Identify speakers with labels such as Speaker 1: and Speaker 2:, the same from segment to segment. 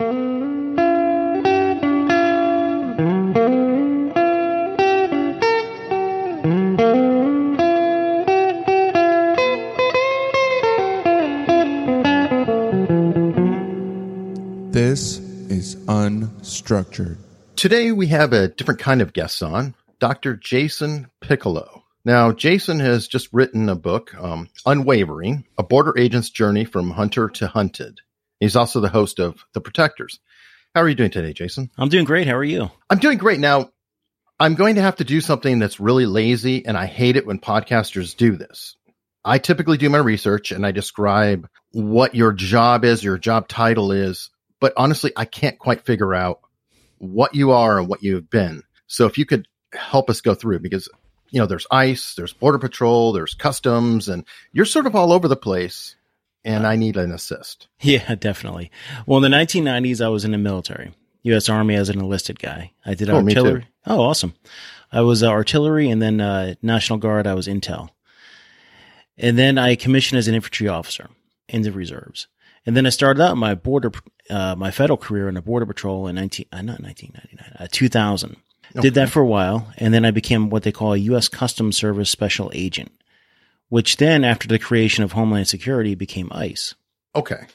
Speaker 1: This is unstructured.
Speaker 2: Today we have a different kind of guest on, Dr. Jason Piccolo. Now, Jason has just written a book, um, Unwavering, A Border Agent's Journey from Hunter to Hunted. He's also the host of The Protectors. How are you doing today, Jason?
Speaker 3: I'm doing great. How are you?
Speaker 2: I'm doing great. Now, I'm going to have to do something that's really lazy, and I hate it when podcasters do this. I typically do my research and I describe what your job is, your job title is, but honestly, I can't quite figure out what you are and what you've been. So if you could help us go through, because you know, there's ICE, there's Border Patrol, there's Customs, and you're sort of all over the place. And I need an assist.
Speaker 3: Yeah, definitely. Well, in the 1990s, I was in the military, U.S. Army as an enlisted guy. I did
Speaker 2: Oh,
Speaker 3: artillery. Oh, awesome. I was uh, artillery and then uh, National Guard. I was intel. And then I commissioned as an infantry officer in the reserves. And then I started out my border, uh, my federal career in the border patrol in 19, uh, not 1999, uh, 2000. Did that for a while. And then I became what they call a U.S. Customs Service Special Agent, which then after the creation of Homeland Security became ICE.
Speaker 2: Okay.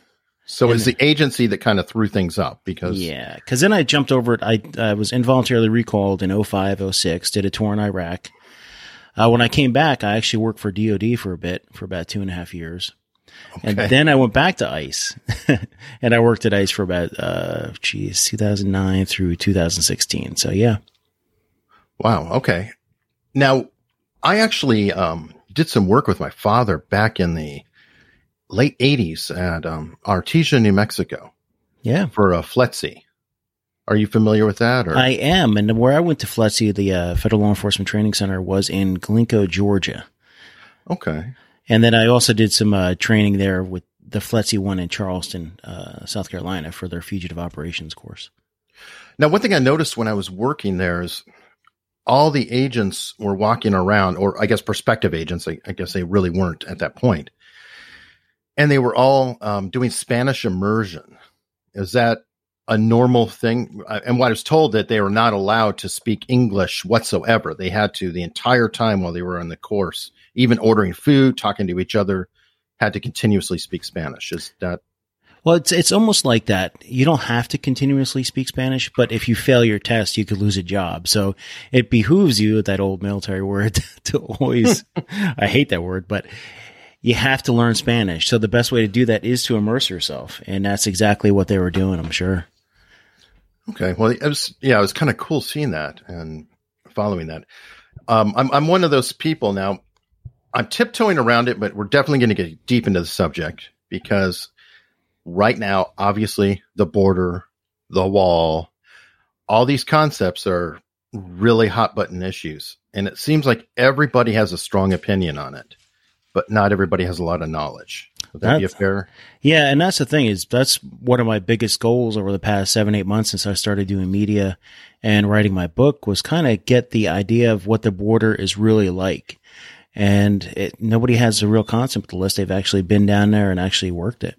Speaker 2: So it's the agency that kind of threw things up because
Speaker 3: Yeah, because then I jumped over it. I, I was involuntarily recalled in 05, 06, did a tour in Iraq. Uh, when I came back, I actually worked for DOD for a bit, for about two and a half years. And then I went back to ICE and I worked at ICE for about, uh, geez, 2009 through 2016. So yeah.
Speaker 2: Wow. Okay. Now, I actually um, did some work with my father back in the late 80s at um, Artesia, New Mexico
Speaker 3: Yeah.
Speaker 2: for a FLETC. Are you familiar with that? Or
Speaker 3: I am. And where I went to FLETC, the uh, Federal Law Enforcement Training Center, was in Glynco, Georgia.
Speaker 2: okay.
Speaker 3: And then I also did some uh, training there with the FLETC one in Charleston, uh, South Carolina for their fugitive operations course.
Speaker 2: Now, one thing I noticed when I was working there is all the agents were walking around, or I guess prospective agents. I, I guess they really weren't at that point, and they were all um, doing Spanish immersion. Is that a normal thing? And what I was told that they were not allowed to speak English whatsoever. They had to the entire time while they were on the course, even ordering food, talking to each other, had to continuously speak Spanish. Is that
Speaker 3: Well, it's it's almost like that. You don't have to continuously speak Spanish, but if you fail your test, you could lose a job. So it behooves you, that old military word, to always. I hate that word, but you have to learn Spanish. So the best way to do that is to immerse yourself, and that's exactly what they were doing. I'm sure.
Speaker 2: Okay. Well, it was yeah, it was kind of cool seeing that and following that. Um, I'm I'm one of those people now. I'm tiptoeing around it, but we're definitely going to get deep into the subject because right now, obviously, the border, the wall, all these concepts are really hot button issues, and it seems like everybody has a strong opinion on it, but not everybody has a lot of knowledge. Would that be a fair?
Speaker 3: Yeah, and that's the thing is that's one of my biggest goals over the past seven eight months since I started doing media and writing my book was kind of get the idea of what the border is really like, and it, nobody has a real concept unless they've actually been down there and actually worked it.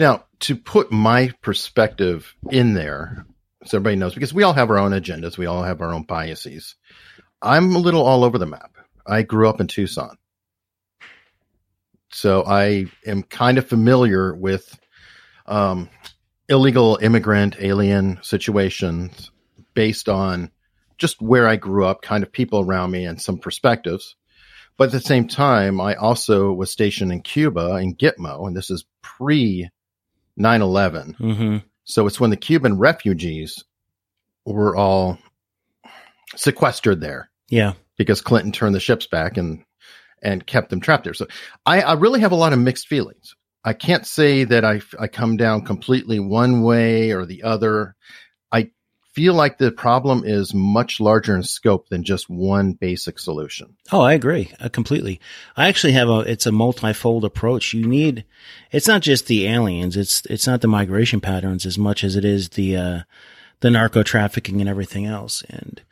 Speaker 2: Now, to put my perspective in there, so everybody knows, because we all have our own agendas, we all have our own biases. I'm a little all over the map. I grew up in Tucson. So I am kind of familiar with um, illegal immigrant alien situations based on just where I grew up, kind of people around me, and some perspectives. But at the same time, I also was stationed in Cuba in Gitmo, and this is pre 9 11.
Speaker 3: hmm
Speaker 2: So it's when the Cuban refugees were all sequestered there
Speaker 3: Yeah,
Speaker 2: because Clinton turned the ships back and and kept them trapped there. So I, I really have a lot of mixed feelings. I can't say that I I come down completely one way or the other. Feel like the problem is much larger in scope than just one basic solution.
Speaker 3: Oh, I agree uh, completely. I actually have a, it's a multifold approach. You need, it's not just the aliens. It's, it's not the migration patterns as much as it is the, uh, the narco trafficking and everything else. And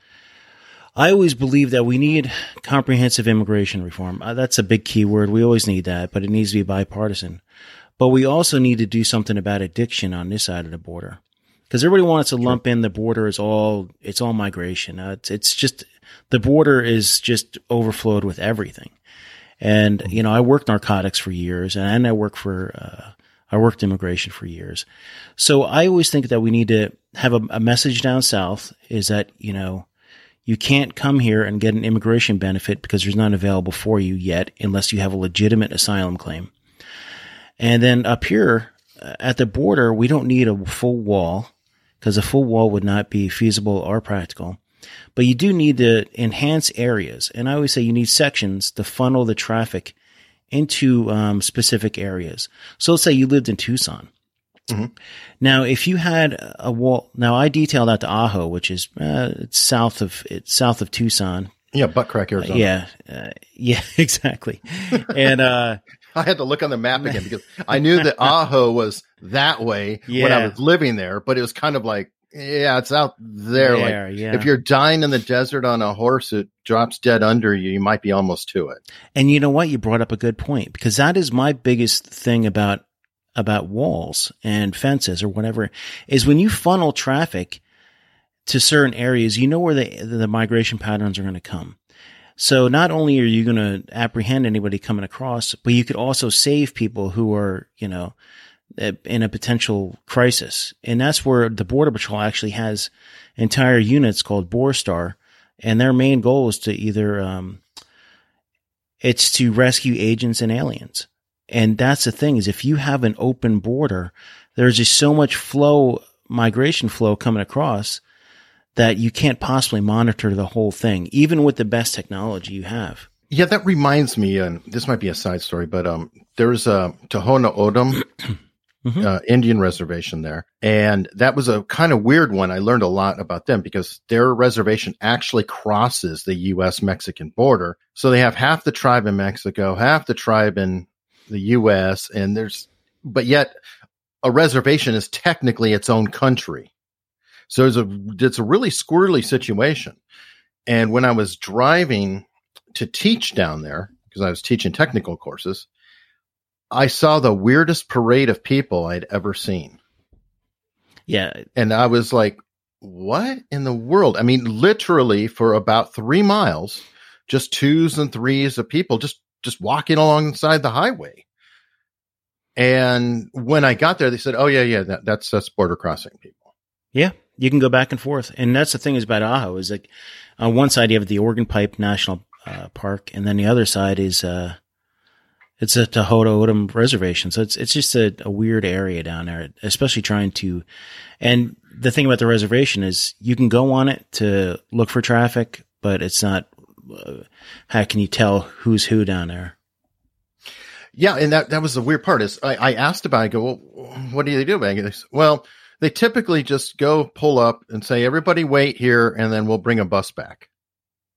Speaker 3: I always believe that we need comprehensive immigration reform. Uh, that's a big key word. We always need that, but it needs to be bipartisan. But we also need to do something about addiction on this side of the border. Because everybody wants to lump in the border as all, it's all migration. Uh, it's, it's just, the border is just overflowed with everything. And, you know, I worked narcotics for years and I worked for, uh, I worked immigration for years. So I always think that we need to have a, a message down south is that, you know, you can't come here and get an immigration benefit because there's none available for you yet unless you have a legitimate asylum claim. And then up here uh, at the border, we don't need a full wall because a full wall would not be feasible or practical. But you do need to enhance areas. And I always say you need sections to funnel the traffic into um, specific areas. So let's say you lived in Tucson.
Speaker 2: Mhm.
Speaker 3: Now, if you had a wall, now I detailed out to Ajo, which is uh, it's south of it's south of Tucson.
Speaker 2: Yeah, butt crack Arizona.
Speaker 3: Yeah, uh, yeah, exactly. and uh,
Speaker 2: I had to look on the map again because I knew that Ajo was that way when I was living there, but it was kind of like, yeah, it's out there.
Speaker 3: there,
Speaker 2: like
Speaker 3: yeah.
Speaker 2: if you're dying in the desert on a horse, it drops dead under you. You might be almost to it.
Speaker 3: And you know what? You brought up a good point because that is my biggest thing about about walls and fences or whatever is when you funnel traffic to certain areas, you know where the the migration patterns are going to come. So not only are you going to apprehend anybody coming across, but you could also save people who are, you know, eh, in a potential crisis. And that's where the border patrol actually has entire units called Borstar and their main goal is to either um, it's to rescue agents and aliens. And that's the thing is if you have an open border, there's just so much flow, migration flow coming across that you can't possibly monitor the whole thing, even with the best technology you have.
Speaker 2: Yeah, that reminds me, and this might be a side story, but um, there's a Tohono O'odham
Speaker 3: Mhm.
Speaker 2: uh, Indian reservation there, and that was a kind of weird one. I learned a lot about them because their reservation actually crosses the U.S. Mexican border, so they have half the tribe in Mexico, half the tribe in the U.S., and there's, but yet a reservation is technically its own country. So it's a it's a really squirrely situation. And when I was driving to teach down there, because I was teaching technical courses, I saw the weirdest parade of people I'd ever seen.
Speaker 3: Yeah.
Speaker 2: And I was like, what in the world? I mean, literally for about three miles, just twos and threes of people just just walking alongside the highway. And when I got there, they said, "Oh yeah, yeah, that, that's that's border crossing people."
Speaker 3: Yeah. You can go back and forth. And that's the thing is about Ajo is like on one side you have the Organ Pipe National uh, Park and then the other side is, uh, it's a Tohono O'odham reservation. So it's, it's just a, a weird area down there, especially trying to, and the thing about the reservation is you can go on it to look for traffic, but it's not, uh, how can you tell who's who down there?
Speaker 2: Yeah, and that that was the weird part. Is I, I asked about. It, I go, well, what do they do? They well, they typically just go pull up and say, everybody wait here, and then we'll bring a bus back.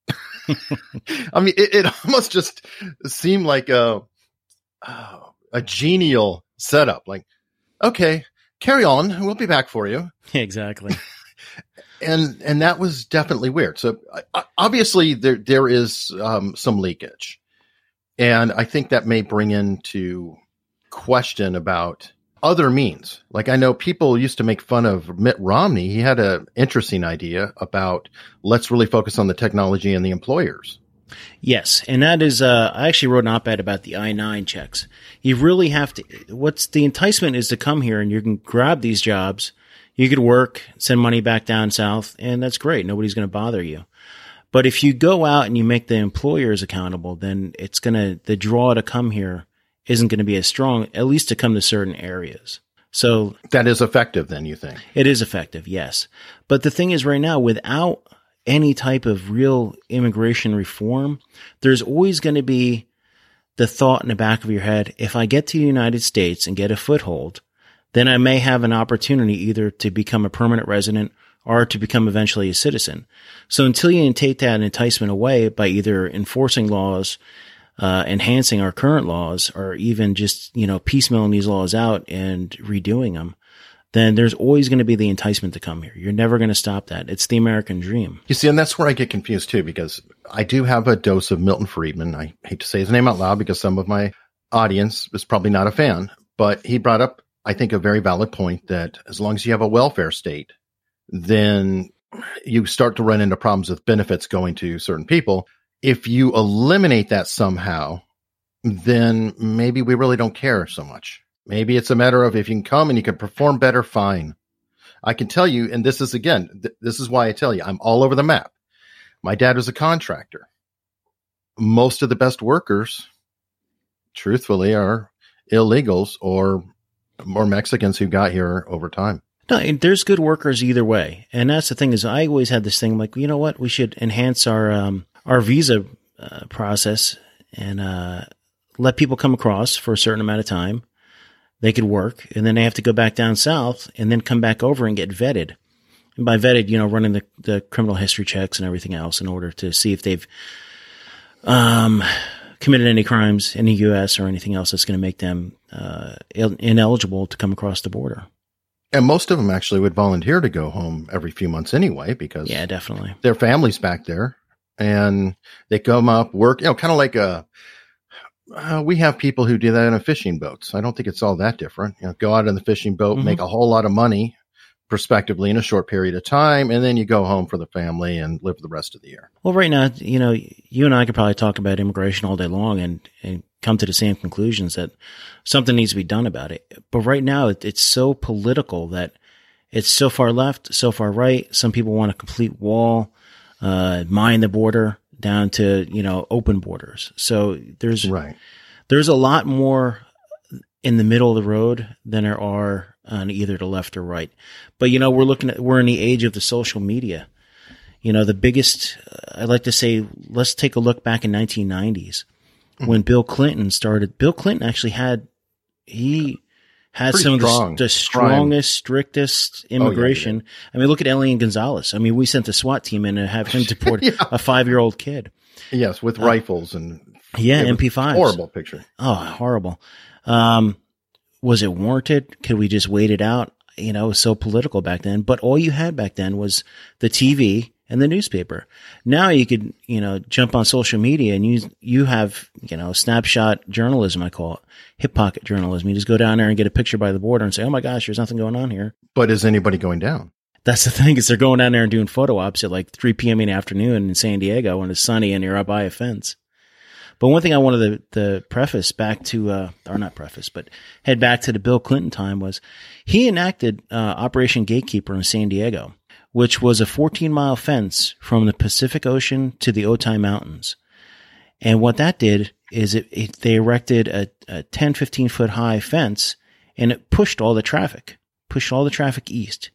Speaker 2: I mean, it, it almost just seemed like a a genial setup. Like, okay, carry on, we'll be back for you.
Speaker 3: exactly.
Speaker 2: And and that was definitely weird. So I- I- obviously there there is um, some leakage, and I think that may bring into question about other means. Like I know people used to make fun of Mitt Romney. He had an interesting idea about let's really focus on the technology and the employers.
Speaker 3: Yes, and that is uh, I actually wrote an op-ed about the I nine checks. You really have to. What's the enticement is to come here and you can grab these jobs. You could work, send money back down south, and that's great. Nobody's going to bother you. But if you go out and you make the employers accountable, then it's going to the draw to come here isn't going to be as strong. At least to come to certain areas. So
Speaker 2: That is effective, then you think?
Speaker 3: it is effective, yes. But the thing is, right now, without any type of real immigration reform, there's always going to be the thought in the back of your head if I get to the United States and get a foothold, then I may have an opportunity either to become a permanent resident or to become eventually a citizen. So until you take that enticement away by either enforcing laws, uh, enhancing our current laws, or even just, you know, piecemealing these laws out and redoing them, then there's always going to be the enticement to come here. You're never going to stop that. It's the American dream.
Speaker 2: You see, and that's where I get confused too, because I do have a dose of Milton Friedman. I hate to say his name out loud because some of my audience is probably not a fan, But he brought up, I think, a very valid point that as long as you have a welfare state, then you start to run into problems with benefits going to certain people. If you eliminate that somehow, then maybe we really don't care so much. Maybe it's a matter of if you can come and you can perform better, fine. I can tell you, and this is again, th- this is why I tell you, I'm all over the map. My dad was a contractor. Most of the best workers, truthfully, are illegals or or Mexicans who got here over time.
Speaker 3: No, there's good workers either way, and that's the thing is I always had this thing like you know what we should enhance our um, our visa uh, process and uh, let people come across for a certain amount of time. They could work, and then they have to go back down south, and then come back over and get vetted. And by vetted, you know, running the, the criminal history checks and everything else in order to see if they've um, committed any crimes in the U.S. or anything else that's going to make them uh, ineligible to come across the border.
Speaker 2: And most of them actually would volunteer to go home every few months anyway, because
Speaker 3: yeah, definitely
Speaker 2: their families back there, and they come up work, you know, kind of like a. Uh, we have people who do that in a fishing boats. I don't think it's all that different. You know, go out in the fishing boat, mm-hmm. make a whole lot of money, prospectively in a short period of time, and then you go home for the family and live the rest of the year.
Speaker 3: Well, right now, you know, you and I could probably talk about immigration all day long and, and come to the same conclusions that something needs to be done about it. But right now, it, it's so political that it's so far left, so far right. Some people want a complete wall, uh, mine the border down to, you know, open borders. So there's,
Speaker 2: right.
Speaker 3: there's a lot more in the middle of the road than there are on either the left or right. But you know, we're looking at we're in the age of the social media. You know, the biggest uh, I'd like to say let's take a look back in 1990s mm-hmm. when Bill Clinton started. Bill Clinton actually had he had Pretty some strong. of the, the strongest, strictest immigration. Oh, yeah, I mean, look at Elian Gonzalez. I mean, we sent the SWAT team in to have him deport yeah. a five year old kid.
Speaker 2: Yes, with uh, rifles and
Speaker 3: yeah, MP5.
Speaker 2: Horrible picture.
Speaker 3: Oh, horrible. Um, was it warranted? Could we just wait it out? You know, it was so political back then, but all you had back then was the TV and the newspaper. Now you could, you know, jump on social media and you, you have, you know, snapshot journalism, I call it hip pocket journalism. You just go down there and get a picture by the border and say, Oh my gosh, there's nothing going on here.
Speaker 2: But is anybody going down?
Speaker 3: That's the thing is they're going down there and doing photo ops at like 3 p.m. in the afternoon in San Diego when it's sunny and you're up by a fence. But one thing I wanted to, to preface back to, uh, or not preface, but head back to the Bill Clinton time was he enacted uh, Operation Gatekeeper in San Diego, which was a 14 mile fence from the Pacific Ocean to the Otay Mountains. And what that did is it, it they erected a, a 10, 15 foot high fence and it pushed all the traffic, pushed all the traffic east.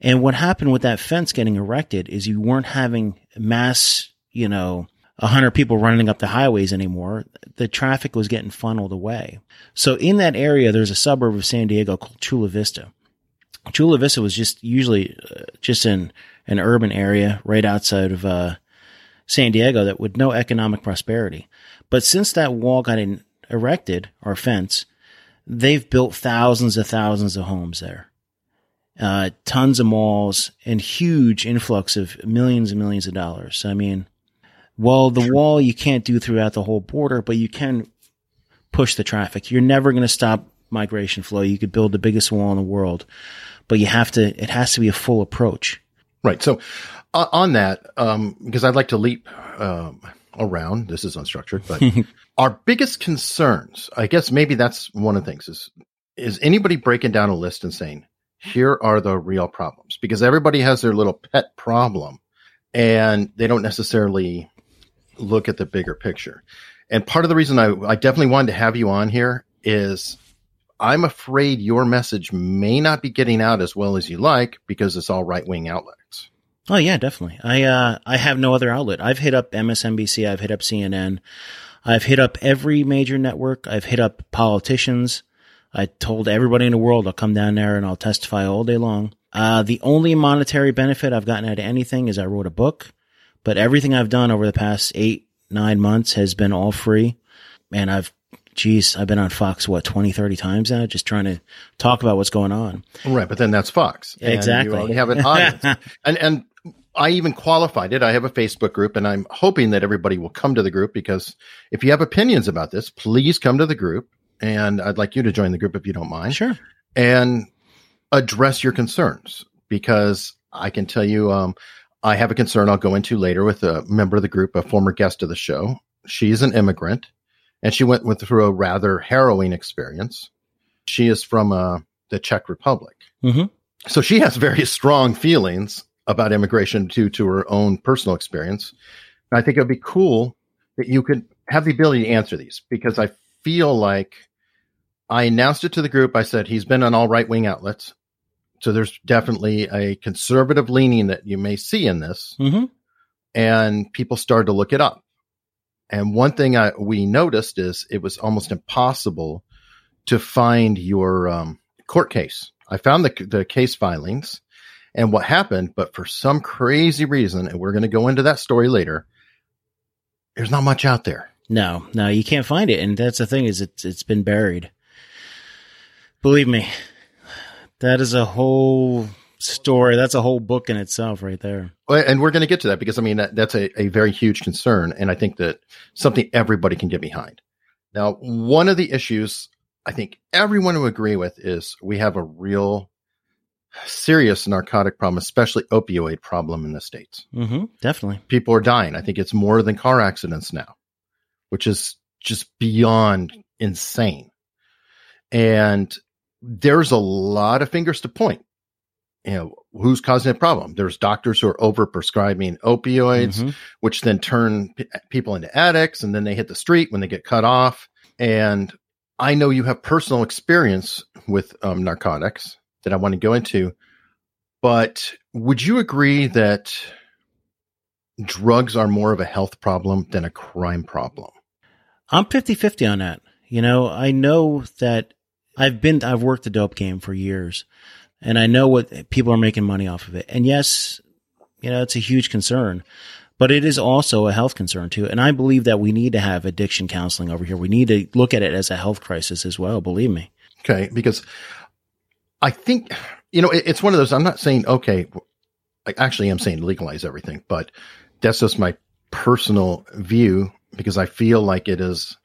Speaker 3: And what happened with that fence getting erected is you weren't having mass, you know, hundred people running up the highways anymore. The traffic was getting funneled away. So in that area, there's a suburb of San Diego called Chula Vista. Chula Vista was just usually uh, just in an urban area right outside of uh, San Diego that with no economic prosperity. But since that wall got in, erected or fence, they've built thousands of thousands of homes there. Uh, tons of malls and huge influx of millions and millions of dollars. I mean, well, the sure. wall you can't do throughout the whole border, but you can push the traffic. You're never going to stop migration flow. You could build the biggest wall in the world, but you have to, it has to be a full approach.
Speaker 2: Right. So uh, on that, um, because I'd like to leap, um, around, this is unstructured, but our biggest concerns, I guess maybe that's one of the things is, is anybody breaking down a list and saying, here are the real problems because everybody has their little pet problem and they don't necessarily look at the bigger picture. And part of the reason I, I definitely wanted to have you on here is I'm afraid your message may not be getting out as well as you like because it's all right wing outlets.
Speaker 3: Oh yeah, definitely. I uh, I have no other outlet. I've hit up MSNBC. I've hit up CNN. I've hit up every major network. I've hit up politicians. I told everybody in the world I'll come down there and I'll testify all day long. Uh, the only monetary benefit I've gotten out of anything is I wrote a book. But everything I've done over the past eight, nine months has been all free. And I've, geez, I've been on Fox, what, 20, 30 times now, just trying to talk about what's going on.
Speaker 2: Right. But then that's Fox.
Speaker 3: exactly.
Speaker 2: You only have an audience. and, and I even qualified it. I have a Facebook group and I'm hoping that everybody will come to the group because if you have opinions about this, please come to the group and I'd like you to join the group if you don't mind.
Speaker 3: Sure.
Speaker 2: And address your concerns because I can tell you, um, I have a concern I'll go into later with a member of the group, a former guest of the show. She's an immigrant and she went, went through a rather harrowing experience. She is from uh, the Czech Republic.
Speaker 3: Mm-hmm.
Speaker 2: So she has very strong feelings about immigration due to her own personal experience. And I think it would be cool that you could have the ability to answer these because I feel like I announced it to the group. I said he's been on all right wing outlets. So there's definitely a conservative leaning that you may see in this.
Speaker 3: Mm-hmm.
Speaker 2: And people started to look it up. And one thing I, we noticed is it was almost impossible to find your um, court case. I found the, the case filings and what happened, but for some crazy reason, and we're going to go into that story later, there's not much out there.
Speaker 3: No, no, you can't find it, and that's the thing is it's it's been buried. Believe me, that is a whole story. That's a whole book in itself, right there.
Speaker 2: And we're going to get to that because I mean that, that's a, a very huge concern, and I think that something everybody can get behind. Now, one of the issues I think everyone would agree with is we have a real serious narcotic problem, especially opioid problem in the states.
Speaker 3: Mm-hmm, definitely,
Speaker 2: people are dying. I think it's more than car accidents now, which is just beyond insane. And there's a lot of fingers to point. You know, who's causing a problem? There's doctors who are over prescribing opioids, mm-hmm. which then turn p- people into addicts, and then they hit the street when they get cut off. And I know you have personal experience with um, narcotics that I want to go into. But would you agree that drugs are more of a health problem than a crime problem?
Speaker 3: I'm 50 50 on that. You know, I know that I've been, I've worked the dope game for years and I know what people are making money off of it. And yes, you know, it's a huge concern, but it is also a health concern too. And I believe that we need to have addiction counseling over here. We need to look at it as a health crisis as well. Believe me.
Speaker 2: Okay. Because I think, you know, it, it's one of those, I'm not saying, okay, I actually am saying legalize everything, but that's just my personal view because I feel like it is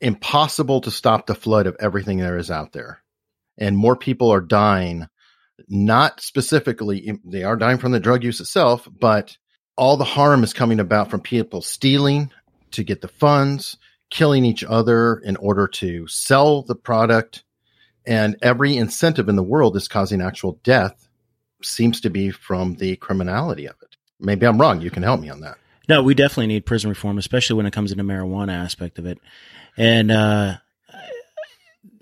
Speaker 2: impossible to stop the flood of everything there is out there. And more people are dying, not specifically, they are dying from the drug use itself, but all the harm is coming about from people stealing to get the funds, killing each other in order to sell the product and every incentive in the world is causing actual death seems to be from the criminality of it. Maybe I'm wrong. You can help me on that.
Speaker 3: No, we definitely need prison reform, especially when it comes to the marijuana aspect of it. And, uh,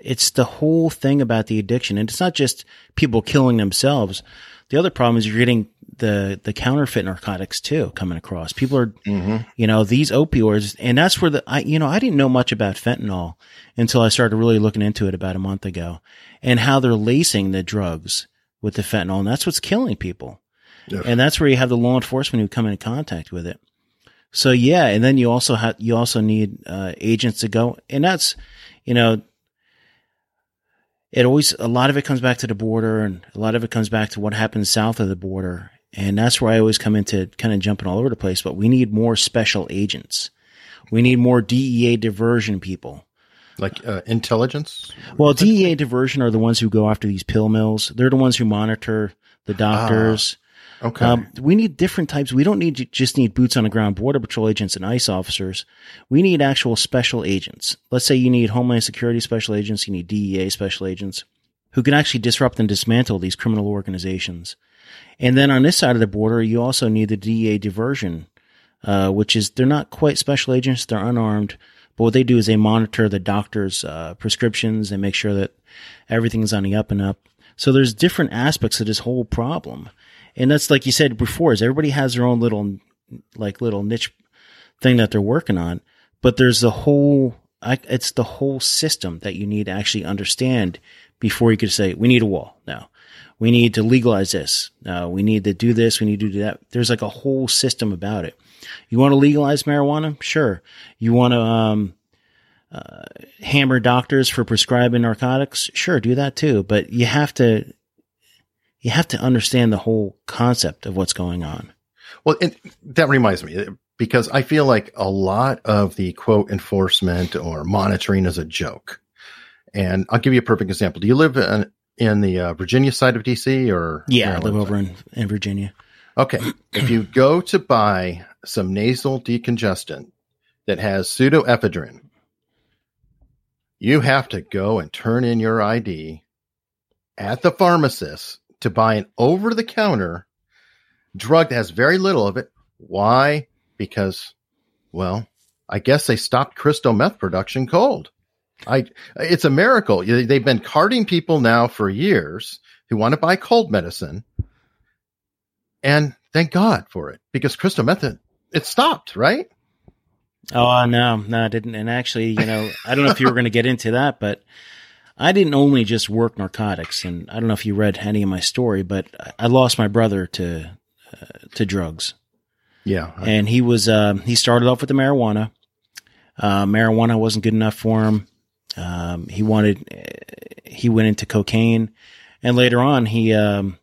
Speaker 3: it's the whole thing about the addiction. And it's not just people killing themselves. The other problem is you're getting the the counterfeit narcotics too coming across. People are, mm-hmm. you know, these opioids, and that's where the I, you know, I didn't know much about fentanyl until I started really looking into it about a month ago, and how they're lacing the drugs with the fentanyl, and that's what's killing people. Yes. And that's where you have the law enforcement who come in contact with it. So yeah, and then you also have you also need uh, agents to go, and that's you know it always a lot of it comes back to the border and a lot of it comes back to what happens south of the border and that's where I always come into kind of jumping all over the place. But we need more special agents. We need more DEA diversion people.
Speaker 2: Like uh, intelligence?
Speaker 3: Well, DEA diversion are the ones who go after these pill mills. They're the ones who monitor the doctors.
Speaker 2: Ah, okay. Um,
Speaker 3: we need different types. We don't need just need boots on the ground border patrol agents and ICE officers. We need actual special agents. Let's say you need Homeland Security special agents. You need DEA special agents who can actually disrupt and dismantle these criminal organizations. And then on this side of the border, you also need the DEA diversion, uh, which is they're not quite special agents; they're unarmed. But what they do is they monitor the doctor's uh, prescriptions and make sure that everything's on the up and up. So there's different aspects of this whole problem, and that's like you said before: is everybody has their own little, like little niche thing that they're working on, but there's the whole. It's the whole system that you need to actually understand before you could say we need a wall now we need to legalize this. Uh, we need to do this. We need to do that. There's like a whole system about it. You want to legalize marijuana? Sure. You want to um, uh, hammer doctors for prescribing narcotics? Sure, do that too. But you have to you have to understand the whole concept of what's going on.
Speaker 2: Well, that reminds me. because I feel like a lot of the quote enforcement or monitoring is a joke. And I'll give you a perfect example. Do you live in, in the uh, Virginia side of DC or?
Speaker 3: Yeah, I live over in, in Virginia.
Speaker 2: Okay. if you go to buy some nasal decongestant that has pseudoephedrine, you have to go and turn in your ID at the pharmacist to buy an over the counter drug that has very little of it. Why? Because, well, I guess they stopped crystal meth production cold. I, it's a miracle. They've been carding people now for years who want to buy cold medicine. And thank God for it because crystal meth, it stopped, right?
Speaker 3: Oh no, no, I didn't. And actually, you know, I don't know if you were going to get into that, but I didn't only just work narcotics, and I don't know if you read any of my story, but I lost my brother to uh, to drugs,
Speaker 2: Yeah.
Speaker 3: and he was um, he started off with the marijuana. Uh, marijuana wasn't good enough for him. Um, he wanted he went into cocaine, and later on he um,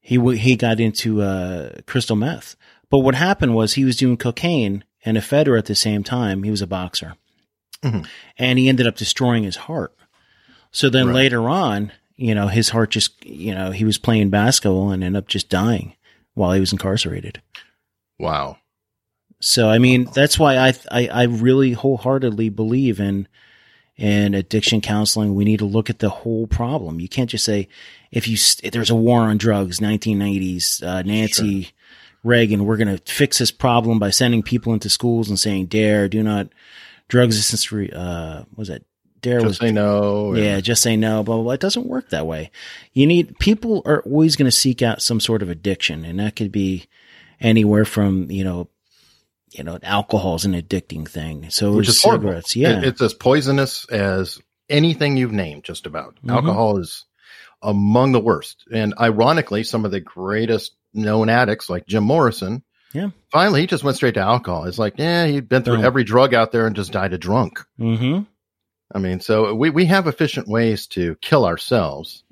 Speaker 3: he w- he got into uh, crystal meth. But what happened was he was doing cocaine and ephedra at the same time. He was a boxer,
Speaker 2: Mhm.
Speaker 3: and he ended up destroying his heart. So then
Speaker 2: Right.
Speaker 3: later on, you know, his heart just you know he was playing basketball and ended up just dying while he was incarcerated.
Speaker 2: wow.
Speaker 3: So I mean, that's why I I, I really wholeheartedly believe in in addiction counseling. We need to look at the whole problem. You can't just say if you st- there's a war on drugs, 1990s, uh, Nancy Reagan, we're going to fix this problem by sending people into schools and saying dare, do not drug resistance. Re- uh, was that dare was
Speaker 2: Just say no.
Speaker 3: yeah, just say no, blah, blah, blah. It doesn't work that way. You need, people are always going to seek out some sort of addiction, and that could be anywhere from, you know, you know, alcohol is an addicting thing. So
Speaker 2: which
Speaker 3: is
Speaker 2: is horrible.
Speaker 3: Yeah.
Speaker 2: It- it's as poisonous as anything you've named. Just about
Speaker 3: Mhm.
Speaker 2: alcohol is among the worst. And ironically, some of the greatest known addicts, like Jim Morrison,
Speaker 3: Yeah.
Speaker 2: finally he just went straight to alcohol. It's like, yeah, he'd been through
Speaker 3: Boom.
Speaker 2: every drug out there and just died a drunk.
Speaker 3: mm-hmm.
Speaker 2: I mean, so we we have efficient ways to kill ourselves,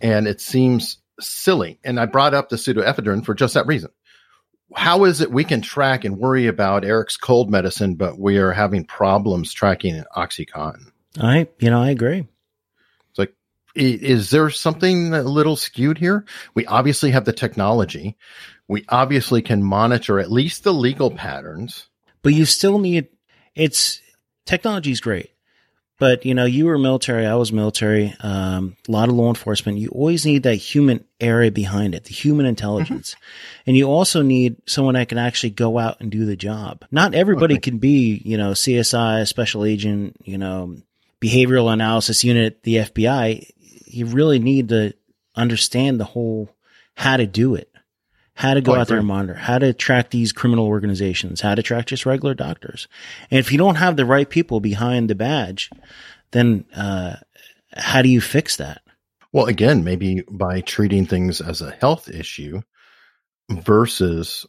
Speaker 2: and it seems silly. And I brought up the pseudoephedrine for just that reason. How is it we can track and worry about Eric's cold medicine, but we are having problems tracking OxyContin?
Speaker 3: I, you know, I agree.
Speaker 2: It's like, is there something a little skewed here? We obviously have the technology. We obviously can monitor at least the legal patterns.
Speaker 3: But you still need, it's, technology is great. But, you know, you were military, I was military, um, a lot of law enforcement. You always need that human area behind it, the human intelligence. And you also need someone that can actually go out and do the job. Not everybody
Speaker 2: Okay.
Speaker 3: can be, you know, CSI, special agent, you know, behavioral analysis unit, the FBI. You really need to understand the whole, how to do it, how to go out there and monitor, how to track these criminal organizations, how to track just regular doctors. And if you don't have the right people behind the badge, then, uh, how do you fix that?
Speaker 2: Well, again, maybe by treating things as a health issue versus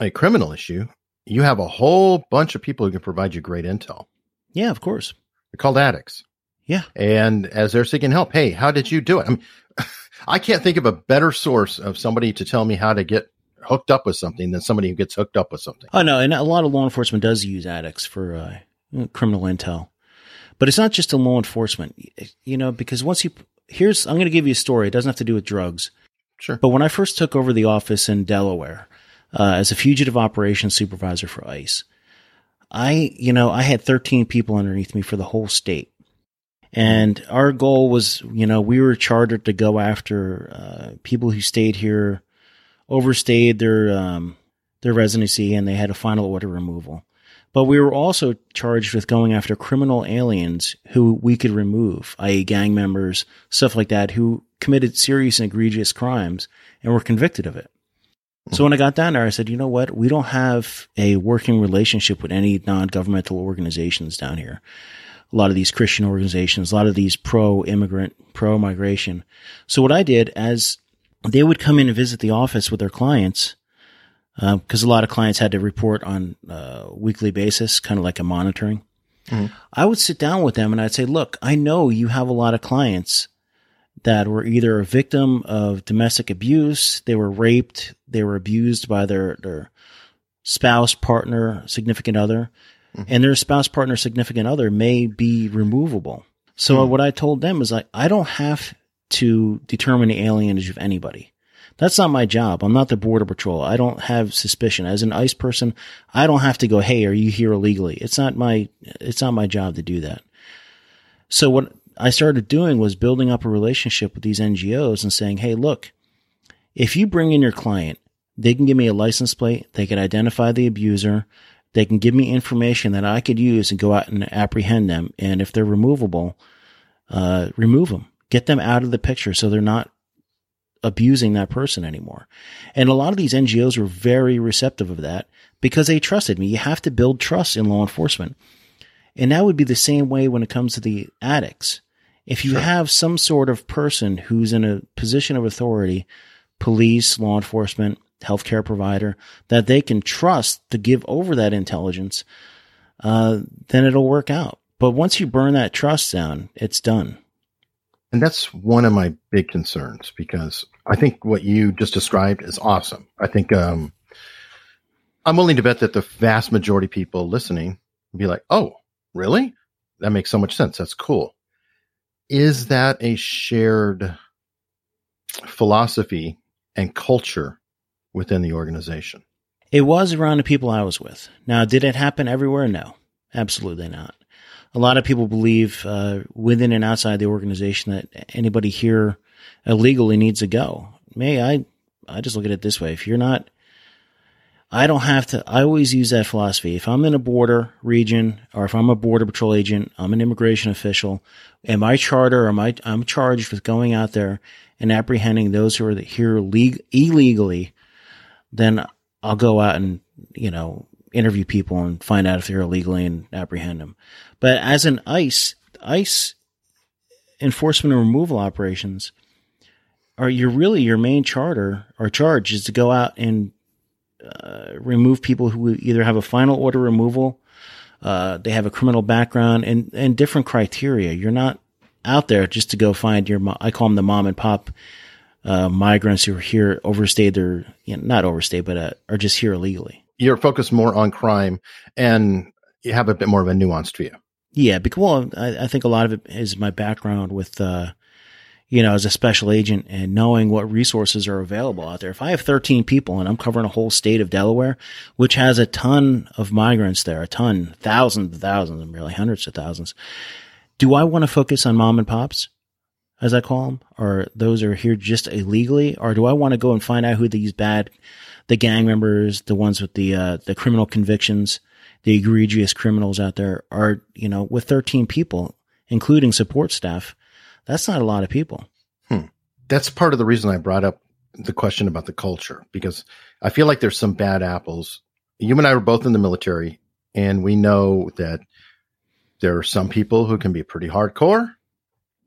Speaker 2: a criminal issue, you have a whole bunch of people who can provide you great intel.
Speaker 3: Yeah, of course.
Speaker 2: They're called addicts.
Speaker 3: Yeah.
Speaker 2: And as they're seeking help, hey, how did you do it? I mean, I can't think of a better source of somebody to tell me how to get hooked up with something than somebody who gets hooked up with something.
Speaker 3: Oh no, and a lot of law enforcement does use addicts for uh, criminal intel, but it's not just in law enforcement. You know, because once you here's, I'm going to give you a story. It doesn't have to do with drugs,
Speaker 2: Sure.
Speaker 3: but when I first took over the office in Delaware uh, as a fugitive operations supervisor for ICE, I, you know, I had 13 people underneath me for the whole state. And our goal was, you know, we were chartered to go after uh, people who stayed here, overstayed their um, their residency, and they had a final order removal. But we were also charged with going after criminal aliens who we could remove, i.e., gang members, stuff like that, who committed serious and egregious crimes and were convicted of it. So when I got down there, I said, you know what? We don't have a working relationship with any non-governmental organizations down here. A lot of these Christian organizations, a lot of these pro-immigrant, pro-migration. So what I did as they would come in and visit the office with their clients, because a lot of clients had to report on a weekly basis, kind of like a monitoring.
Speaker 2: Mhm.
Speaker 3: I would sit down with them and I'd say, look, I know you have a lot of clients that were either a victim of domestic abuse, they were raped, they were abused by their, their spouse, partner, significant other, and their spouse, partner, significant other may be removable. So hmm. what I told them is like, I don't have to determine the alienage of anybody. That's not my job. I'm not the border patrol. I don't have suspicion as an ICE person. I don't have to go, Hey, are you here illegally? It's not my, it's not my job to do that. So what I started doing was building up a relationship with these NGOs and saying, Hey, look, if you bring in your client, they can give me a license plate. They can identify the abuser. They can give me information that I could use and go out and apprehend them. And if they're removable, uh, remove them, get them out of the picture so they're not abusing that person anymore. And a lot of these NGOs were very receptive of that because they trusted me. You have to build trust in law enforcement. And that would be the same way when it comes to the addicts. If you have some sort of person who's in a position of authority, police, law enforcement, healthcare provider, that they can trust to give over that intelligence, uh, then it'll work out. But once you burn that trust down, it's done.
Speaker 2: And that's one of my big concerns because I think what you just described is awesome. I think um, I'm willing to bet that the vast majority of people listening be like, oh, really? That makes so much sense. That's cool. Is that a shared philosophy and culture within the organization?
Speaker 3: It was around the people I was with. Now, did it happen everywhere? No, absolutely not. A lot of people believe uh, within and outside the organization that anybody here illegally needs to go. May I? I just look at it this way: if you're not, I don't have to. I always use that philosophy. If I'm in a border region, or if I'm a border patrol agent, I'm an immigration official, and my charter, or my I'm charged with going out there and apprehending those who are here leg- illegally, then I'll go out and you know interview people and find out if they're illegally and apprehend them. But as an ICE, ICE enforcement and removal operations are you're really your main charter or charge is to go out and uh, remove people who either have a final order removal, uh, they have a criminal background, and and different criteria. You're not out there just to go find your. I call them the mom and pop uh, migrants who are here overstayed their you know, not overstayed, but uh, are just here illegally.
Speaker 2: You're focused more on crime and you have a bit more of a nuanced view.
Speaker 3: Yeah, because well, I, I think a lot of it is my background with, uh, you know, as a special agent and knowing what resources are available out there. If I have 13 people and I'm covering a whole state of Delaware, which has a ton of migrants there, a ton, thousands of thousands, and really hundreds of thousands, do I want to focus on mom and pops? As I call them, or those are here just illegally, or do I want to go and find out who these bad, the gang members, the ones with the uh, the criminal convictions, the egregious criminals out there are, you know, with 13 people, including support staff, that's not a lot of people.
Speaker 2: Hmm. That's part of the reason I brought up the question about the culture because I feel like there's some bad apples. You and I were both in the military, and we know that there are some people who can be pretty hardcore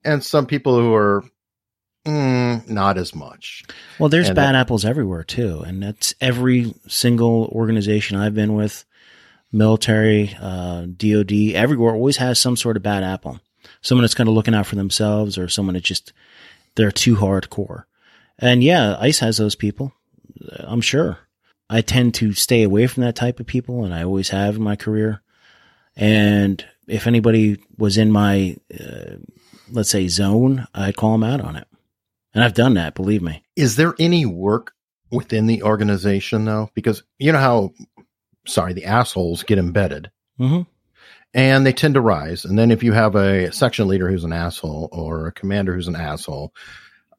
Speaker 2: and some people who are mm, not as much.
Speaker 3: Well, there's
Speaker 2: And
Speaker 3: bad
Speaker 2: that-
Speaker 3: apples everywhere too, and that's every single organization I've been with, military, uh, DoD, everywhere always has some sort of bad apple. Someone that's kind of looking out for themselves, or someone that just they're too hardcore. And yeah, ICE has those people. I'm sure. I tend to stay away from that type of people, and I always have in my career. And if anybody was in my, uh, let's say, zone, I'd call them out on it. And I've done that, believe me.
Speaker 2: Is there any work within the organization though? Because you know how, sorry, the assholes get embedded
Speaker 3: hmm
Speaker 2: and they tend to rise. And then if you have a section leader who's an asshole or a commander who's an asshole,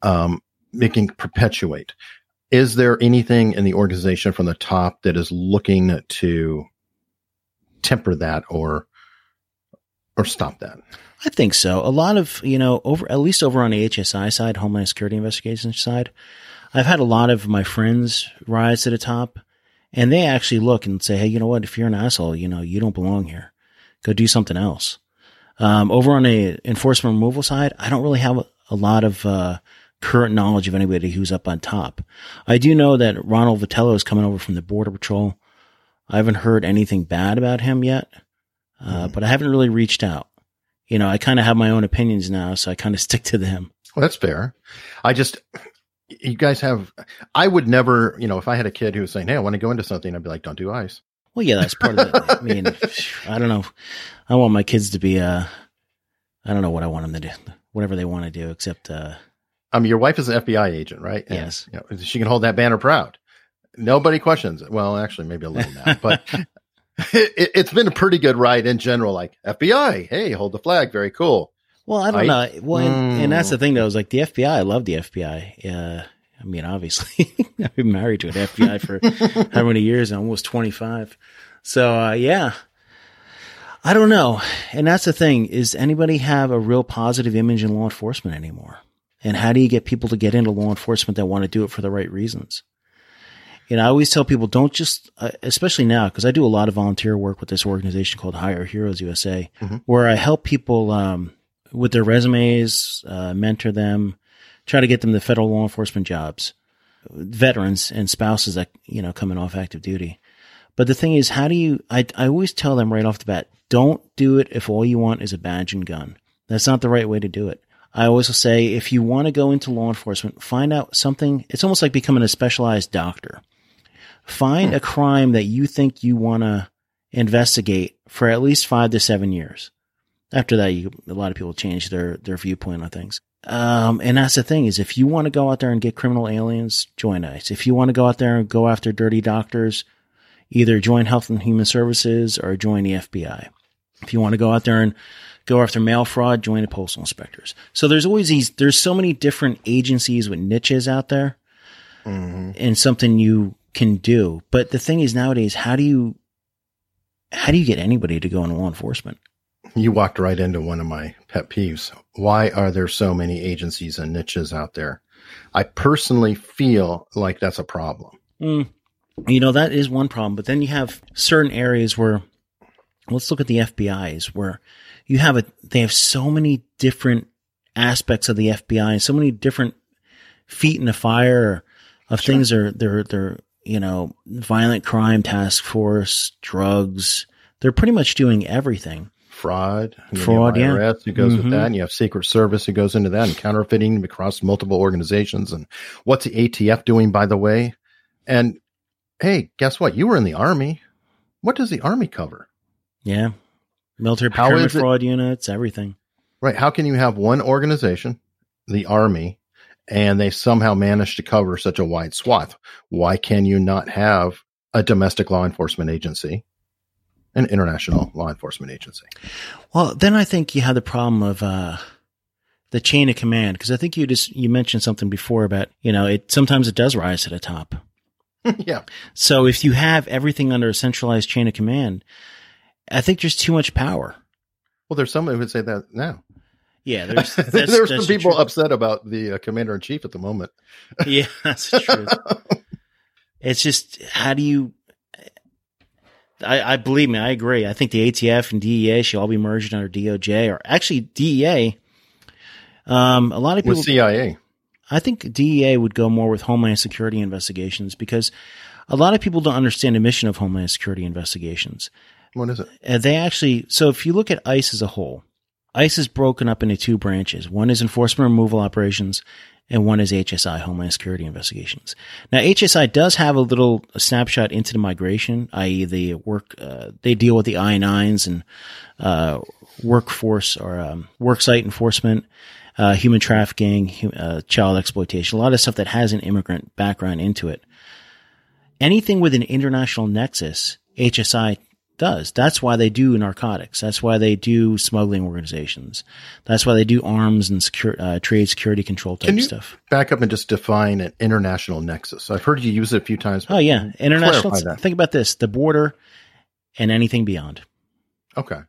Speaker 2: um, it can perpetuate. Is there anything in the organization from the top that is looking to temper that or or stop that?
Speaker 3: I think so. A lot of, you know, over, at least over on the HSI side, Homeland Security Investigations side, I've had a lot of my friends rise to the top and they actually look and say, Hey, you know what? If you're an asshole, you know, you don't belong here. Go do something else. Um, over on the enforcement removal side, I don't really have a, a lot of, uh, current knowledge of anybody who's up on top. I do know that Ronald Vitiello is coming over from the Border Patrol. I haven't heard anything bad about him yet, uh, but I haven't really reached out. You know, I kind of have my own opinions now, so I kind of stick to them.
Speaker 2: Well, that's fair. I just, you guys have, I would never, you know, if I had a kid who was saying, Hey, I want to go into something, I'd be like, don't do ice.
Speaker 3: Well, yeah, that's part of it. I mean, I don't know. I want my kids to be, uh, I don't know what I want them to do, whatever they want to do, except, uh,
Speaker 2: I mean, your wife is an FBI agent, right? And,
Speaker 3: Yes.
Speaker 2: you know, she can hold that banner proud. Nobody questions it. Well, actually, maybe a little now, but it, it's been a pretty good ride in general. Like FBI, hey, hold the flag, very cool.
Speaker 3: well, I don't
Speaker 2: I-
Speaker 3: know. Well, and, and that's the
Speaker 2: Mm.
Speaker 3: thing though, is like the FBI, I love the FBI. Uh, I mean, obviously I've been married to an FBI for how many years? Almost 25. So, uh, yeah, I don't know. And that's the thing is anybody have a real positive image in law enforcement anymore? And how do you get people to get into law enforcement that want to do it for the right reasons? And I always tell people don't just, uh, especially now, because I do a lot of volunteer work with this organization called Hire Heroes USA,
Speaker 2: Mhm.
Speaker 3: where I help people um, with their resumes, uh, mentor them, try to get them the federal law enforcement jobs, veterans and spouses that you know coming off active duty. But the thing is, how do you? I I always tell them right off the bat, don't do it if all you want is a badge and gun. That's not the right way to do it. I always say if you want to go into law enforcement, find out something. It's almost like becoming a specialized doctor. Find a crime that you think you want to investigate for at least five to seven years. After that, you, a lot of people change their, their viewpoint on things. Um, and that's the thing is if you want to go out there and get criminal aliens, join ICE. If you want to go out there and go after dirty doctors, either join Health and Human Services or join the FBI. If you want to go out there and go after mail fraud, join the postal inspectors. So there's always these, there's so many different agencies with niches out there
Speaker 2: Mhm.
Speaker 3: and something you can do. But the thing is nowadays, how do you, how do you get anybody to go into law enforcement?
Speaker 2: You walked right into one of my pet peeves. Why are there so many agencies and niches out there? I personally feel like that's a problem.
Speaker 3: Mm, you know, that is one problem. But then you have certain areas where, let's look at the FBI's, where you have a, they have so many different aspects of the FBI and so many different feet in the fire of
Speaker 2: Sure.
Speaker 3: things are, they're, they're, you know, violent crime task force, drugs. They're pretty much doing everything.
Speaker 2: Fraud,
Speaker 3: Fraud,
Speaker 2: you
Speaker 3: yeah.
Speaker 2: IRS who goes
Speaker 3: Mhm.
Speaker 2: with that, and you have Secret Service who goes into that, and counterfeiting across multiple organizations. And what's the ATF doing, by the way? And hey, guess what? You were in the Army. What does the Army cover?
Speaker 3: Yeah. Military procurement fraud units, everything.
Speaker 2: Right? How can you have one organization, the Army, and they somehow manage to cover such a wide swath? Why can you not have a domestic law enforcement agency, an international law enforcement agency?
Speaker 3: Well, then I think you have the problem of uh, the chain of command because I think you just you mentioned something before about you know it sometimes it does rise to the top.
Speaker 2: yeah.
Speaker 3: So if you have everything under a centralized chain of command, I think there's too much power.
Speaker 2: Well, there's some who would say that now.
Speaker 3: Yeah, there's that's,
Speaker 2: There's
Speaker 3: that's
Speaker 2: some people
Speaker 3: truth.
Speaker 2: upset about the uh, commander in chief at the moment.
Speaker 3: Yeah, that's true. it's just how do you? I, I believe me, I agree. I think the ATF and DEA should all be merged under DOJ or actually DEA. Um, a lot of people
Speaker 2: With CIA.
Speaker 3: I think DEA would go more with Homeland Security investigations because a lot of people don't understand the mission of Homeland Security investigations.
Speaker 2: What is it?
Speaker 3: They actually, so if you look at ICE as a whole, ICE is broken up into two branches. One is enforcement removal operations and one is HSI, Homeland Security investigations. Now, HSI does have a little snapshot into the migration, i.e. the work, uh, they deal with the I-9s and, uh, workforce or, um, worksite enforcement, uh, human trafficking, hu- uh, child exploitation, a lot of stuff that has an immigrant background into it. Anything with an international nexus, HSI does. That's why they do narcotics. That's why they do smuggling organizations. That's why they do arms and secure, uh, trade security control type
Speaker 2: Can you-
Speaker 3: stuff.
Speaker 2: Back up and just define an international nexus. I've heard you use it a few times.
Speaker 3: Oh yeah, international. Think about this: the border and anything beyond.
Speaker 2: Okay.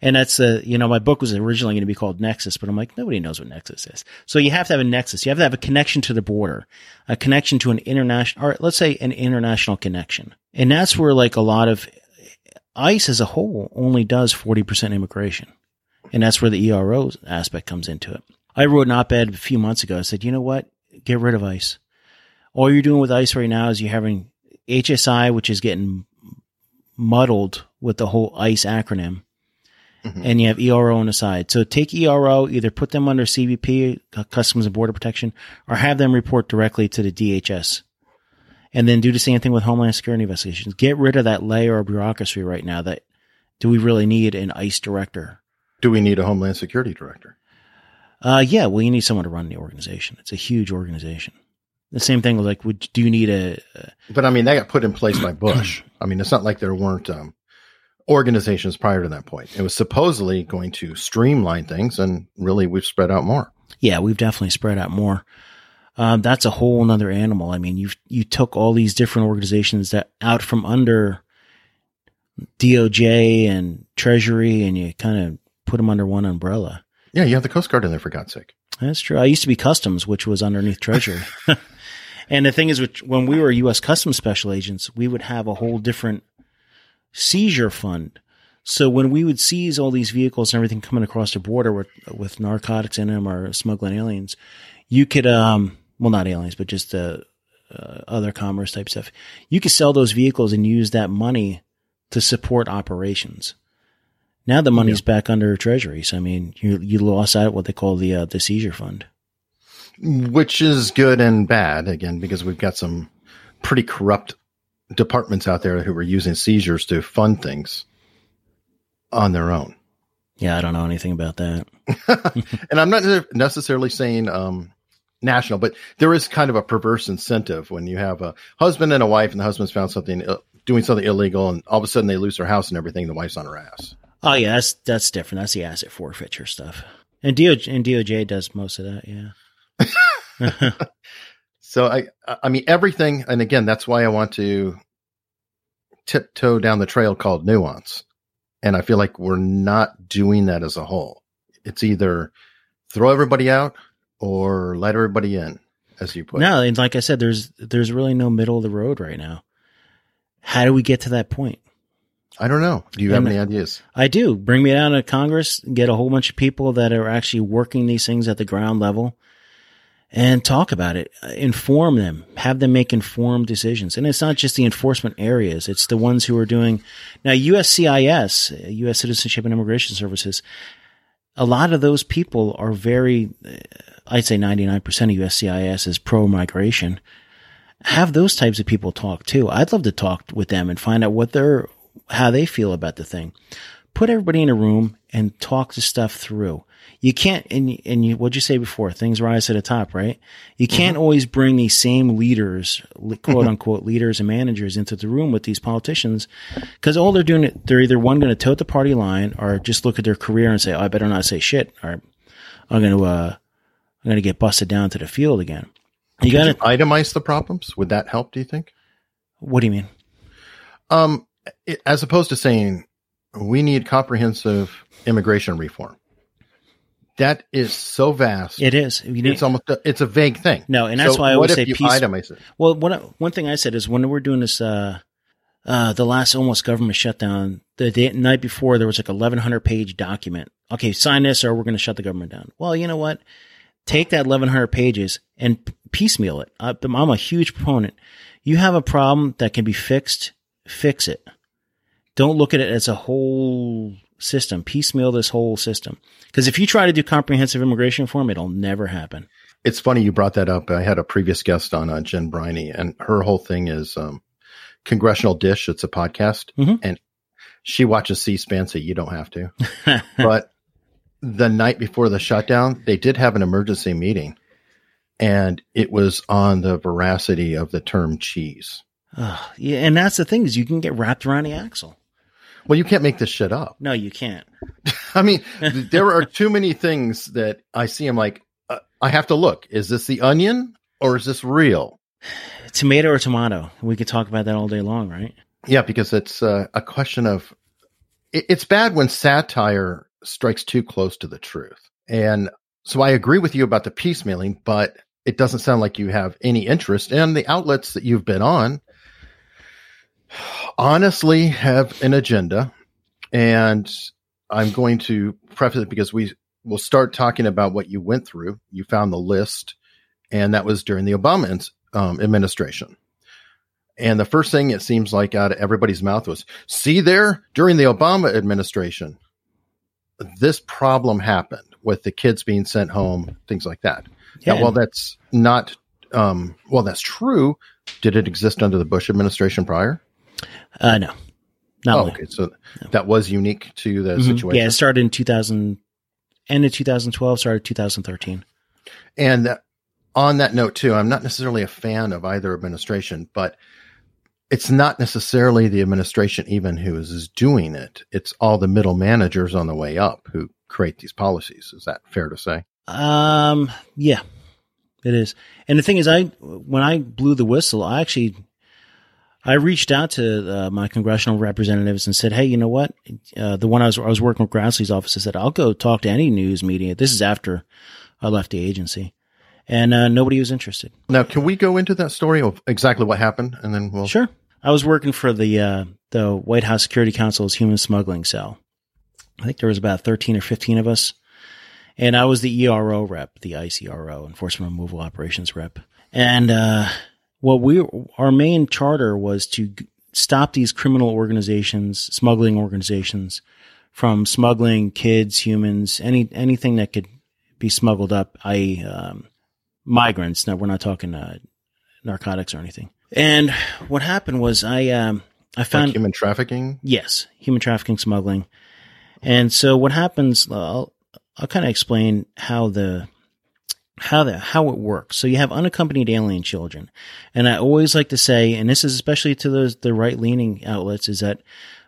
Speaker 3: And that's uh, you know, my book was originally going to be called Nexus, but I'm like, nobody knows what Nexus is. So you have to have a nexus. You have to have a connection to the border, a connection to an international, or let's say an international connection. And that's where like a lot of ICE as a whole only does 40% immigration. And that's where the ERO aspect comes into it. I wrote an op-ed a few months ago. I said, you know what? Get rid of ICE. All you're doing with ICE right now is you're having HSI, which is getting muddled with the whole ICE acronym.
Speaker 2: Mhm.
Speaker 3: and you have ERO on the side. So take ERO, either put them under CBP, Customs and Border Protection, or have them report directly to the DHS. And then do the same thing with Homeland Security investigations. Get rid of that layer of bureaucracy right now that do we really need an ICE director?
Speaker 2: Do we need a Homeland Security director?
Speaker 3: Uh, yeah, well, you need someone to run the organization. It's a huge organization. The same thing with like, would do you need a, a
Speaker 2: But I mean, that got put in place by Bush. I mean, it's not like there weren't um, organizations prior to that point. It was supposedly going to streamline things, and really, we've spread out more.
Speaker 3: yeah, we've definitely spread out more. Um, that's a whole nother animal. I mean, you you took all these different organizations that out from under DOJ and Treasury, and you kind of put them under one umbrella.
Speaker 2: Yeah, you have the Coast Guard in there for God's sake.
Speaker 3: That's true. I used to be Customs, which was underneath Treasury. and the thing is, which, when we were U.S. Customs Special Agents, we would have a whole different seizure fund. So when we would seize all these vehicles and everything coming across the border with with narcotics in them or smuggling aliens, you could um well not aliens but just uh, uh, other commerce type stuff. You could sell those vehicles and use that money to support operations. Now the money's back under Treasury, so I mean you you lost out what they call the uh, the seizure fund.
Speaker 2: which is good and bad again because we've got some pretty corrupt departments out there who are using seizures to fund things on their own.
Speaker 3: Yeah, I don't know anything about that.
Speaker 2: and I'm not necessarily saying um, national, but there is kind of a perverse incentive when you have a husband and a wife, and the husband's found something uh, doing something illegal, and all of a sudden they lose their house and everything. The wife's on her ass.
Speaker 3: Oh yeah, that's that's different. That's the asset forfeiture stuff. And DOJ, and DOJ does most of that. Yeah.
Speaker 2: So I, I mean everything, and again, that's why I want to tiptoe down the trail called nuance. And I feel like we're not doing that as a whole. It's either throw everybody out or let everybody in, as you put. it.
Speaker 3: No, and like I said, there's there's really no middle of the road right now. How do we get to that point?
Speaker 2: I don't know. Do you have
Speaker 3: And-
Speaker 2: any ideas?
Speaker 3: I do. Bring me down to Congress, get a whole bunch of people that are actually working these things at the ground level and talk about it. Inform them, have them make informed decisions. And it's not just the enforcement areas, it's the ones who are doing now USCIS, US Citizenship and Immigration Services. A lot of those people are very, I'd say 99% of USCIS is pro migration. Have those types of people talk too. I'd love to talk with them and find out what they're, how they feel about the thing. Put everybody in a room and talk the stuff through. You can't, and, and you, what'd you say before? Things rise to the top, right? You can't always bring these same leaders, quote unquote leaders and managers into the room with these politicians because all they're doing, they're either one going to tote the party line or just look at their career and say, oh, I better not say shit or I'm going to, uh, I'm going to get busted down to the field again. You got to,
Speaker 2: Itemize the problems. Would that help? Do you think?
Speaker 3: what do you mean?
Speaker 2: Um, it- as opposed to saying we need comprehensive immigration reform. That is so vast.
Speaker 3: It is. You
Speaker 2: it's almost a, it's a vague thing.
Speaker 3: no, and that's
Speaker 2: So
Speaker 3: why I always say
Speaker 2: you
Speaker 3: peace.
Speaker 2: itemize it?
Speaker 3: Well, one one thing I said is when we're doing this, uh, uh, the last almost government shutdown, the day, night before there was like 1100 page document. Okay, sign this or we're going to shut the government down. Well, you know what? Take that 1100 pages and piecemeal it. I, I'm a huge proponent. You have a problem that can be fixed, fix it. Don't look at it as a whole system. Piecemeal this whole system. Because if you try to do comprehensive immigration reform, it'll never happen.
Speaker 2: It's funny you brought that up. I had a previous guest on, uh, Jen Briney, and her whole thing is um, Congressional Dish. It's a podcast,
Speaker 3: Mhm.
Speaker 2: and she watches C-SPAN, so you don't have to. but the night before the shutdown, they did have an emergency meeting, and it was on the veracity of the term cheese.
Speaker 3: Ugh, yeah, and that's the thing is you can get wrapped around the axle.
Speaker 2: Well, you can't make this shit up.
Speaker 3: No, you can't.
Speaker 2: I mean, there are too many things that I see. I'm like, uh, I have to look. Is this the onion or is this real?
Speaker 3: Tomato or tomato? We could talk about that all day long, right?
Speaker 2: Yeah, because it's uh, a question of. It, it's bad when satire strikes too close to the truth, and so I agree with you about the piecemealing, but it doesn't sound like you have any interest, and the outlets that you've been on honestly have an agenda, and I'm going to preface it because we will start talking about what you went through. You found the list, and that was during the Obama um, administration. And the first thing it seems like out of everybody's mouth was, see there during the Obama administration. This problem happened with the kids being sent home, things like that.
Speaker 3: Yeah.
Speaker 2: Now, while that's not, um, well, that's true. Did it exist under the Bush administration prior?
Speaker 3: Uh, no, not
Speaker 2: oh, okay. So that was unique to the
Speaker 3: Mhm.
Speaker 2: situation.
Speaker 3: Yeah, it started in 2000, end of 2012, started 2013.
Speaker 2: And that- on that note, too, I'm not necessarily a fan of either administration, but it's not necessarily the administration even who is doing it. It's all the middle managers on the way up who create these policies. Is that fair to say?
Speaker 3: Um, yeah, it is. And the thing is, I when I blew the whistle, I actually I reached out to uh, my congressional representatives and said, "Hey, you know what? Uh, the one I was I was working with Grassley's office I said I'll go talk to any news media. This is after I left the agency, and uh, nobody was interested.
Speaker 2: Now, can we go into that story of exactly what happened, and then we'll
Speaker 3: Sure. I was working for the uh, the White House Security Council's human smuggling cell. I think there was about thirteen or fifteen of us, and I was the ERO rep, the ICRO, Enforcement Removal Operations rep. And uh, what we our main charter was to g- stop these criminal organizations, smuggling organizations, from smuggling kids, humans, any anything that could be smuggled up, i.e., um, migrants. Now we're not talking uh, narcotics or anything. And what happened was I um I
Speaker 2: like
Speaker 3: found
Speaker 2: human trafficking.
Speaker 3: yes human trafficking smuggling, and so what happens? I'll I'll kind of explain how the how the how it works. So you have unaccompanied alien children, and I always like to say, and this is especially to those the right leaning outlets, is that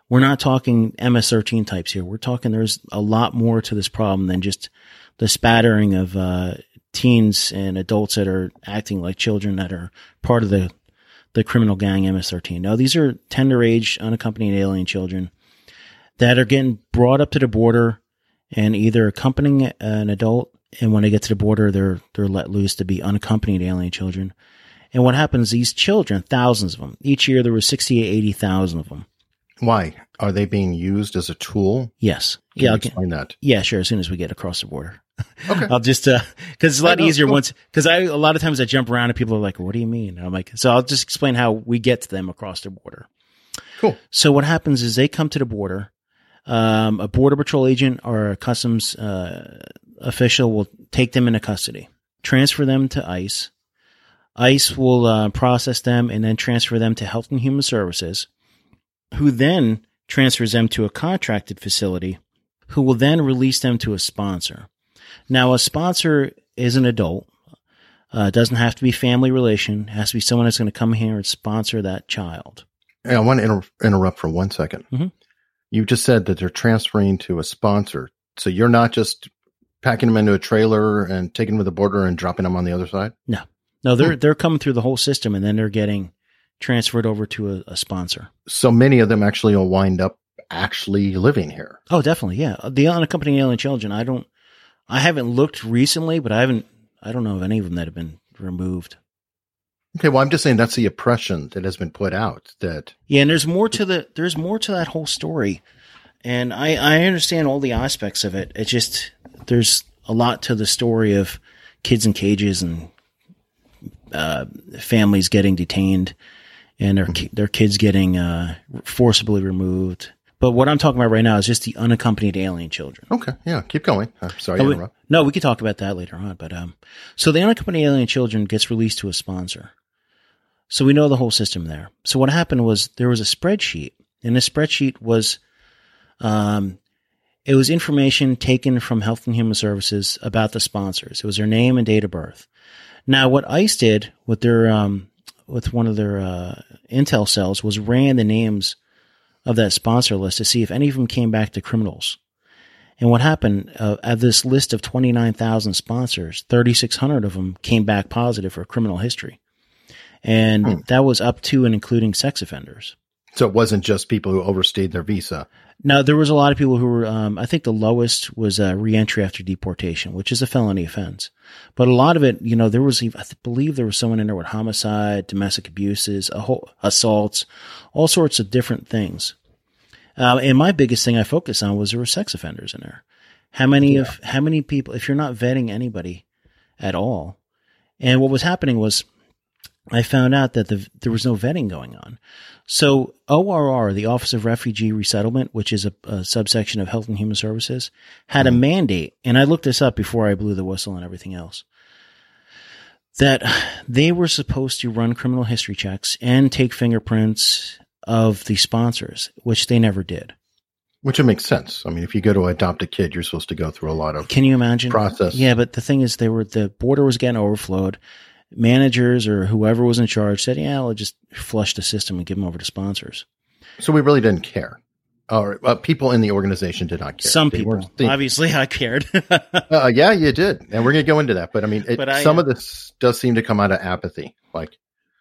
Speaker 3: we're not talking MS-13 types here. We're talking there's a lot more to this problem than just the spattering of uh, teens and adults that are acting like children that are part of the the criminal gang MS-13. No, these are tender age, unaccompanied alien children that are getting brought up to the border and either accompanying an adult, and when they get to the border, they're they're let loose to be unaccompanied alien children. And what happens? These children, thousands of them, each year there were 60 to 80,000 of them.
Speaker 2: Why are they being used as a tool?
Speaker 3: Yes.
Speaker 2: Can
Speaker 3: yeah.
Speaker 2: you
Speaker 3: I'll
Speaker 2: explain that.
Speaker 3: yeah. Sure. As soon as we get across the border.
Speaker 2: Okay.
Speaker 3: I'll just uh because it's a lot easier
Speaker 2: cool.
Speaker 3: once because I a lot of times I jump around and people are like, "What do you mean?" And I'm like, so I'll just explain how we get to them across the border.
Speaker 2: Cool.
Speaker 3: So what happens is they come to the border. Um, a border patrol agent or a customs uh, official will take them into custody, transfer them to ICE. ICE will uh, process them and then transfer them to Health and Human Services, who then transfers them to a contracted facility, who will then release them to a sponsor. Now, a sponsor is an adult. Uh, doesn't have to be family relation. It has to be someone that's going to come here and sponsor that child.
Speaker 2: Hey, I want to inter- interrupt for one second.
Speaker 3: Mhm.
Speaker 2: You just said that they're transferring to a sponsor. So you're not just packing them into a trailer and taking them to the border and dropping them on the other side?
Speaker 3: No, no, they're they're coming through the whole system and then they're getting transferred over to a, a sponsor.
Speaker 2: So many of them actually will wind up actually living here.
Speaker 3: Oh, definitely, yeah. The unaccompanied alien children. I don't. I haven't looked recently, but I haven't. I don't know of any of them that have been removed.
Speaker 2: Okay, well, I'm just saying that's the oppression that has been put out. That
Speaker 3: Yeah, and there's more to the there's more to that whole story, and I I understand all the aspects of it. It just there's a lot to the story of kids in cages and uh, families getting detained and their ki- their kids getting uh, forcibly removed. But what I'm talking about right now is just the unaccompanied alien children.
Speaker 2: okay, yeah, keep going. I'm sorry
Speaker 3: we-
Speaker 2: interrupt.
Speaker 3: no, we could talk about that later on. But um, so the unaccompanied alien children gets released to a sponsor. So we know the whole system there. So what happened was there was a spreadsheet, and the spreadsheet was, um, it was information taken from Health and Human Services about the sponsors. It was their name and date of birth. Now, what ICE did with their um, with one of their uh, intel cells was ran the names of that sponsor list to see if any of them came back to criminals. And what happened uh, of this list of 29,000 sponsors, 3,600 of them came back positive for criminal history. And
Speaker 2: Hmm.
Speaker 3: that was up to and including sex offenders.
Speaker 2: So it wasn't just people who overstayed their visa.
Speaker 3: Now, there was a lot of people who were, um, I think the lowest was uh, reentry after deportation, which is a felony offense. But a lot of it, you know, there was, I believe there was someone in there with homicide, domestic abuses, a whole, assaults, all sorts of different things. Uh, and my biggest thing I focused on was there were sex offenders in there. How many of, how many people, if you're not vetting anybody at all, and what was happening was I found out that the, there was no vetting going on. So ORR, the Office of Refugee Resettlement, which is a, a subsection of Health and Human Services, had a mm-hmm. mandate, and I looked this up before I blew the whistle and everything else, that they were supposed to run criminal history checks and take fingerprints of the sponsors, which they never did.
Speaker 2: Which it makes sense. I mean, if you go to adopt a kid, you're supposed to go through a lot of
Speaker 3: Can you imagine?
Speaker 2: process.
Speaker 3: Yeah, but the thing is, they were the border was getting overflowed. Managers or whoever was in charge said, "Yeah, we'll just flush the system and give them over to sponsors."
Speaker 2: So we really didn't care. Or uh, people in the organization did not care.
Speaker 3: Some
Speaker 2: They
Speaker 3: people, obviously, I cared.
Speaker 2: uh, yeah, you did, and we're going to go into that. But I mean, it,
Speaker 3: But I,
Speaker 2: some
Speaker 3: uh,
Speaker 2: of this does seem to come out of apathy. Like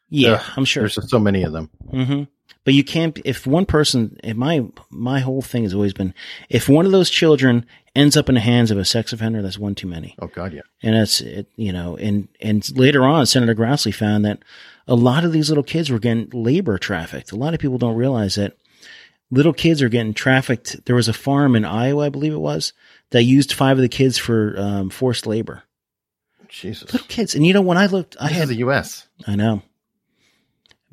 Speaker 3: yeah, I'm sure.
Speaker 2: there's just so many of them.
Speaker 3: hmm But you can't. If one person, if my my whole thing has always been, if one of those children ends up in the hands of a sex offender, that's one too many.
Speaker 2: Oh God, yeah.
Speaker 3: And that's it, you know, and and later on, Senator Grassley found that a lot of these little kids were getting labor trafficked. A lot of people don't realize that little kids are getting trafficked. There was a farm in Iowa, I believe it was, that used five of the kids for um, forced labor.
Speaker 2: Jesus,
Speaker 3: Little kids, and you know, when I looked, I
Speaker 2: this
Speaker 3: had
Speaker 2: the U.S.
Speaker 3: I know.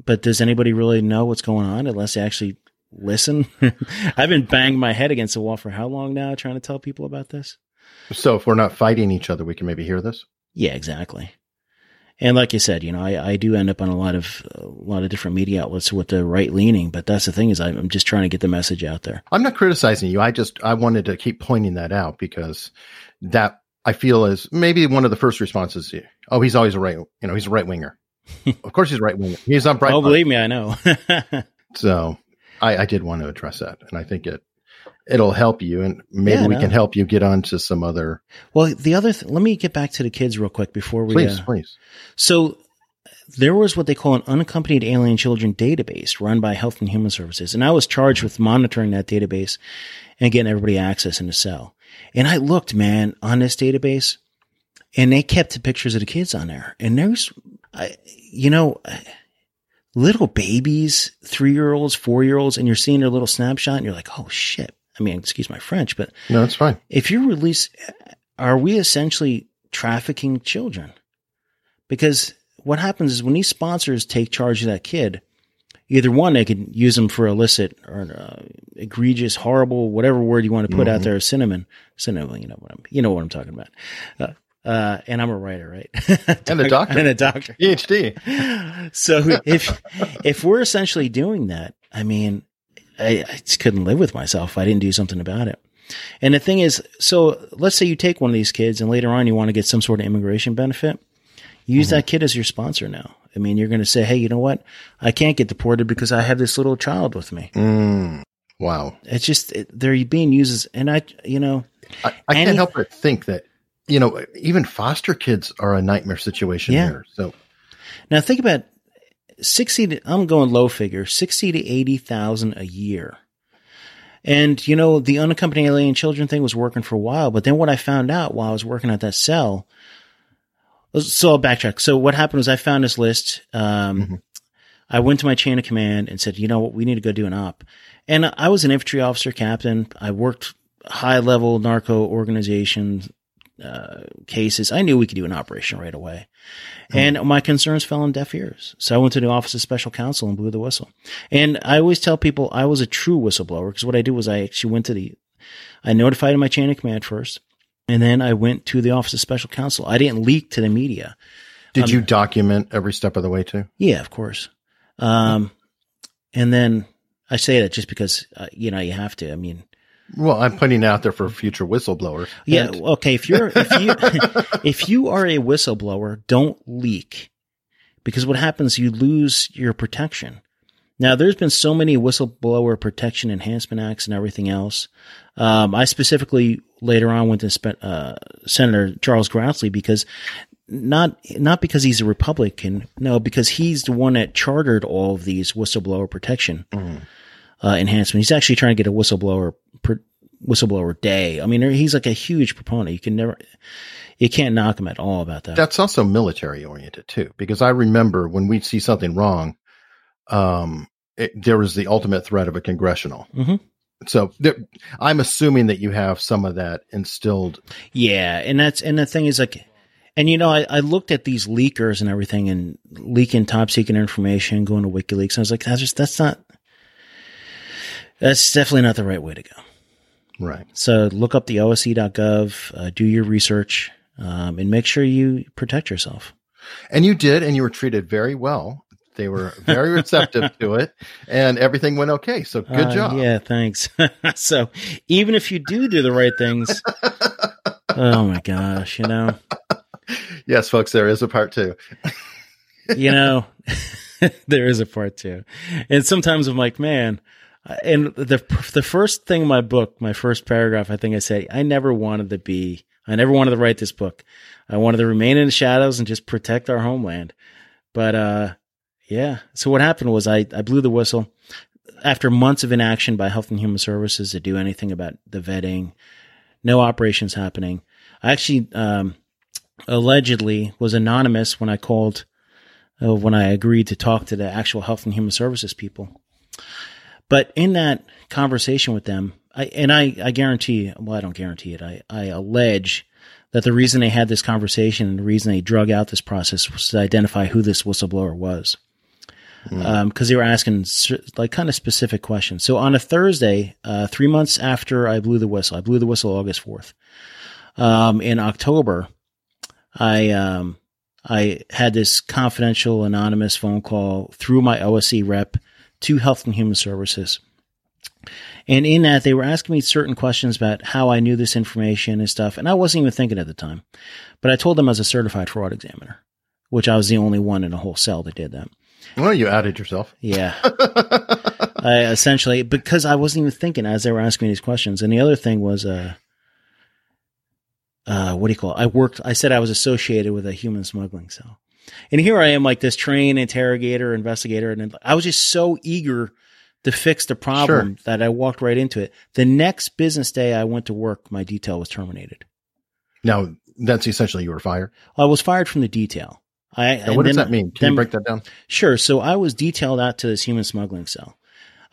Speaker 3: But does anybody really know what's going on unless they actually listen? I've been banging my head against the wall for how long now trying to tell people about this?
Speaker 2: So if we're not fighting each other, we can maybe hear this.
Speaker 3: Yeah, exactly. And like you said, you know, I, I do end up on a lot of a lot of different media outlets with the right leaning, but that's the thing is I'm just trying to get the message out there.
Speaker 2: I'm not criticizing you. I just I wanted to keep pointing that out because that I feel is maybe one of the first responses. Oh, he's always a right. You know, he's a right winger. Of course, he's right winger. He's on bright.
Speaker 3: oh, believe me, I know.
Speaker 2: So I, I did want to address that, and I think it it'll help you, and maybe
Speaker 3: Yeah,
Speaker 2: we
Speaker 3: no.
Speaker 2: can help you get on to some other.
Speaker 3: well, the other th- let me get back to the kids real quick before we.
Speaker 2: Please,
Speaker 3: uh,
Speaker 2: please.
Speaker 3: So there was what they call an unaccompanied alien children database run by Health and Human Services. And I was charged with monitoring that database and getting everybody access in the cell. And I looked, man, on this database and they kept the pictures of the kids on there. And there's, I, you know, little babies, three year olds, four year olds, and you're seeing their little snapshot and you're like, oh shit. I mean, excuse my French, but
Speaker 2: No, it's fine.
Speaker 3: if you release, are we essentially trafficking children? Because what happens is when these sponsors take charge of that kid, either one, they could use them for illicit or uh, egregious, horrible, whatever word you want to put out
Speaker 2: Mhm.
Speaker 3: there, cinnamon, cinnamon, you know what I'm, you know what I'm talking about. Uh, uh, and I'm a writer, right?
Speaker 2: And a doctor.
Speaker 3: and a doctor.
Speaker 2: PhD.
Speaker 3: So if if we're essentially doing that, I mean, I, I just couldn't live with myself if I didn't do something about it. And the thing is, so let's say you take one of these kids and later on you want to get some sort of immigration benefit. Use that kid as your sponsor now. I mean, you're going to say, hey, you know what? I can't get deported because I have this little child with me.
Speaker 2: Mm, wow.
Speaker 3: It's just, it, they're being used as, and I, you know,
Speaker 2: I, I
Speaker 3: Any-
Speaker 2: can't help but think that you know even foster kids are a nightmare situation
Speaker 3: Yeah.
Speaker 2: here. So
Speaker 3: now think about 60 to, I'm going low figure, 60 to 80,000 a year. And, you know, the unaccompanied alien children thing was working for a while, but then what I found out while I was working at that cell, so I'll backtrack. So what happened was I found this list. Um,
Speaker 2: Mhm.
Speaker 3: I went to my chain of command and said, you know what, we need to go do an op. And I was an infantry officer captain. I worked high level narco organization uh, cases. I knew we could do an operation right away. And my concerns fell on deaf ears. So I went to the Office of Special Counsel and blew the whistle. And I always tell people I was a true whistleblower because what I did was I actually went to the, I notified my chain of command first. And then I went to the Office of Special Counsel. I didn't leak to the media.
Speaker 2: did
Speaker 3: Um,
Speaker 2: you document every step of the way too?
Speaker 3: Yeah, of course. Um, and then I say that just because, uh, you know, you have to. I mean,
Speaker 2: Well, I'm putting it out there for future whistleblowers.
Speaker 3: yeah,
Speaker 2: And-
Speaker 3: okay. If you're, if you, if you are a whistleblower, don't leak because what happens, you lose your protection. Now, there's been so many whistleblower protection enhancement acts and everything else. Um, I specifically later on went to spe- uh, Senator Charles Grassley because not not because he's a Republican, no, because he's the one that chartered all of these whistleblower protection
Speaker 2: Mhm.
Speaker 3: Uh, enhancement. He's actually trying to get a whistleblower per, whistleblower day. I mean, he's like a huge proponent. You can never, you can't knock him at all about that.
Speaker 2: That's also military oriented too, because I remember when we see something wrong, um, it, there was the ultimate threat of a congressional.
Speaker 3: Mhm.
Speaker 2: So there, I'm assuming that you have some of that instilled.
Speaker 3: Yeah, and that's and the thing is like, And you know, I, I looked at these leakers and everything and leaking top secret information, going to WikiLeaks. I was like, that's just, that's not, that's definitely not the right way to go.
Speaker 2: Right.
Speaker 3: So look up the OSC.gov, uh, do your research, um, and make sure you protect yourself.
Speaker 2: And you did, and you were treated very well. They were very receptive to it, and everything went okay. So good
Speaker 3: Uh,
Speaker 2: job.
Speaker 3: Yeah, thanks. so even if you do do the right things, oh my gosh, you know,
Speaker 2: Yes, folks, there is a part two.
Speaker 3: you know, there is a part two. And sometimes I'm like, man, and the the first thing in my book, my first paragraph, I think I said, I never wanted to be, I never wanted to write this book. I wanted to remain in the shadows and just protect our homeland. But uh, yeah. So what happened was I I blew the whistle after months of inaction by Health and Human Services to do anything about the vetting. No operations happening. I actually um, allegedly was anonymous when I called uh, when I agreed to talk to the actual Health and Human Services people. But in that conversation with them, I, and I, I guarantee, well, I don't guarantee it. I, I allege that the reason they had this conversation and the reason they drug out this process was to identify who this whistleblower was. Because they were asking like kind of specific questions. So on a Thursday, uh, three months after I blew the whistle, I blew the whistle August 4th. Um, in October, I, um, I had this confidential anonymous phone call through my OSC rep to Health and Human Services. And in that, they were asking me certain questions about how I knew this information and stuff. And I wasn't even thinking at the time, but I told them I was a certified fraud examiner, which I was the only one in a whole cell that did that.
Speaker 2: Well, you outed yourself.
Speaker 3: Yeah. I essentially, because I wasn't even thinking as they were asking me these questions. And the other thing was, uh, uh, what do you call it? I worked, I said I was associated with a human smuggling cell. And here I am, like this trained interrogator, investigator. And I was just so eager to fix the problem that I walked right into it. The next business day I went to work, my detail was terminated.
Speaker 2: Now, that's essentially you were fired.
Speaker 3: I was fired from the detail. I,
Speaker 2: Now,
Speaker 3: and
Speaker 2: what does
Speaker 3: then-
Speaker 2: that mean? Can
Speaker 3: then-
Speaker 2: you break that down?
Speaker 3: Sure. So I was detailed out to this human smuggling cell.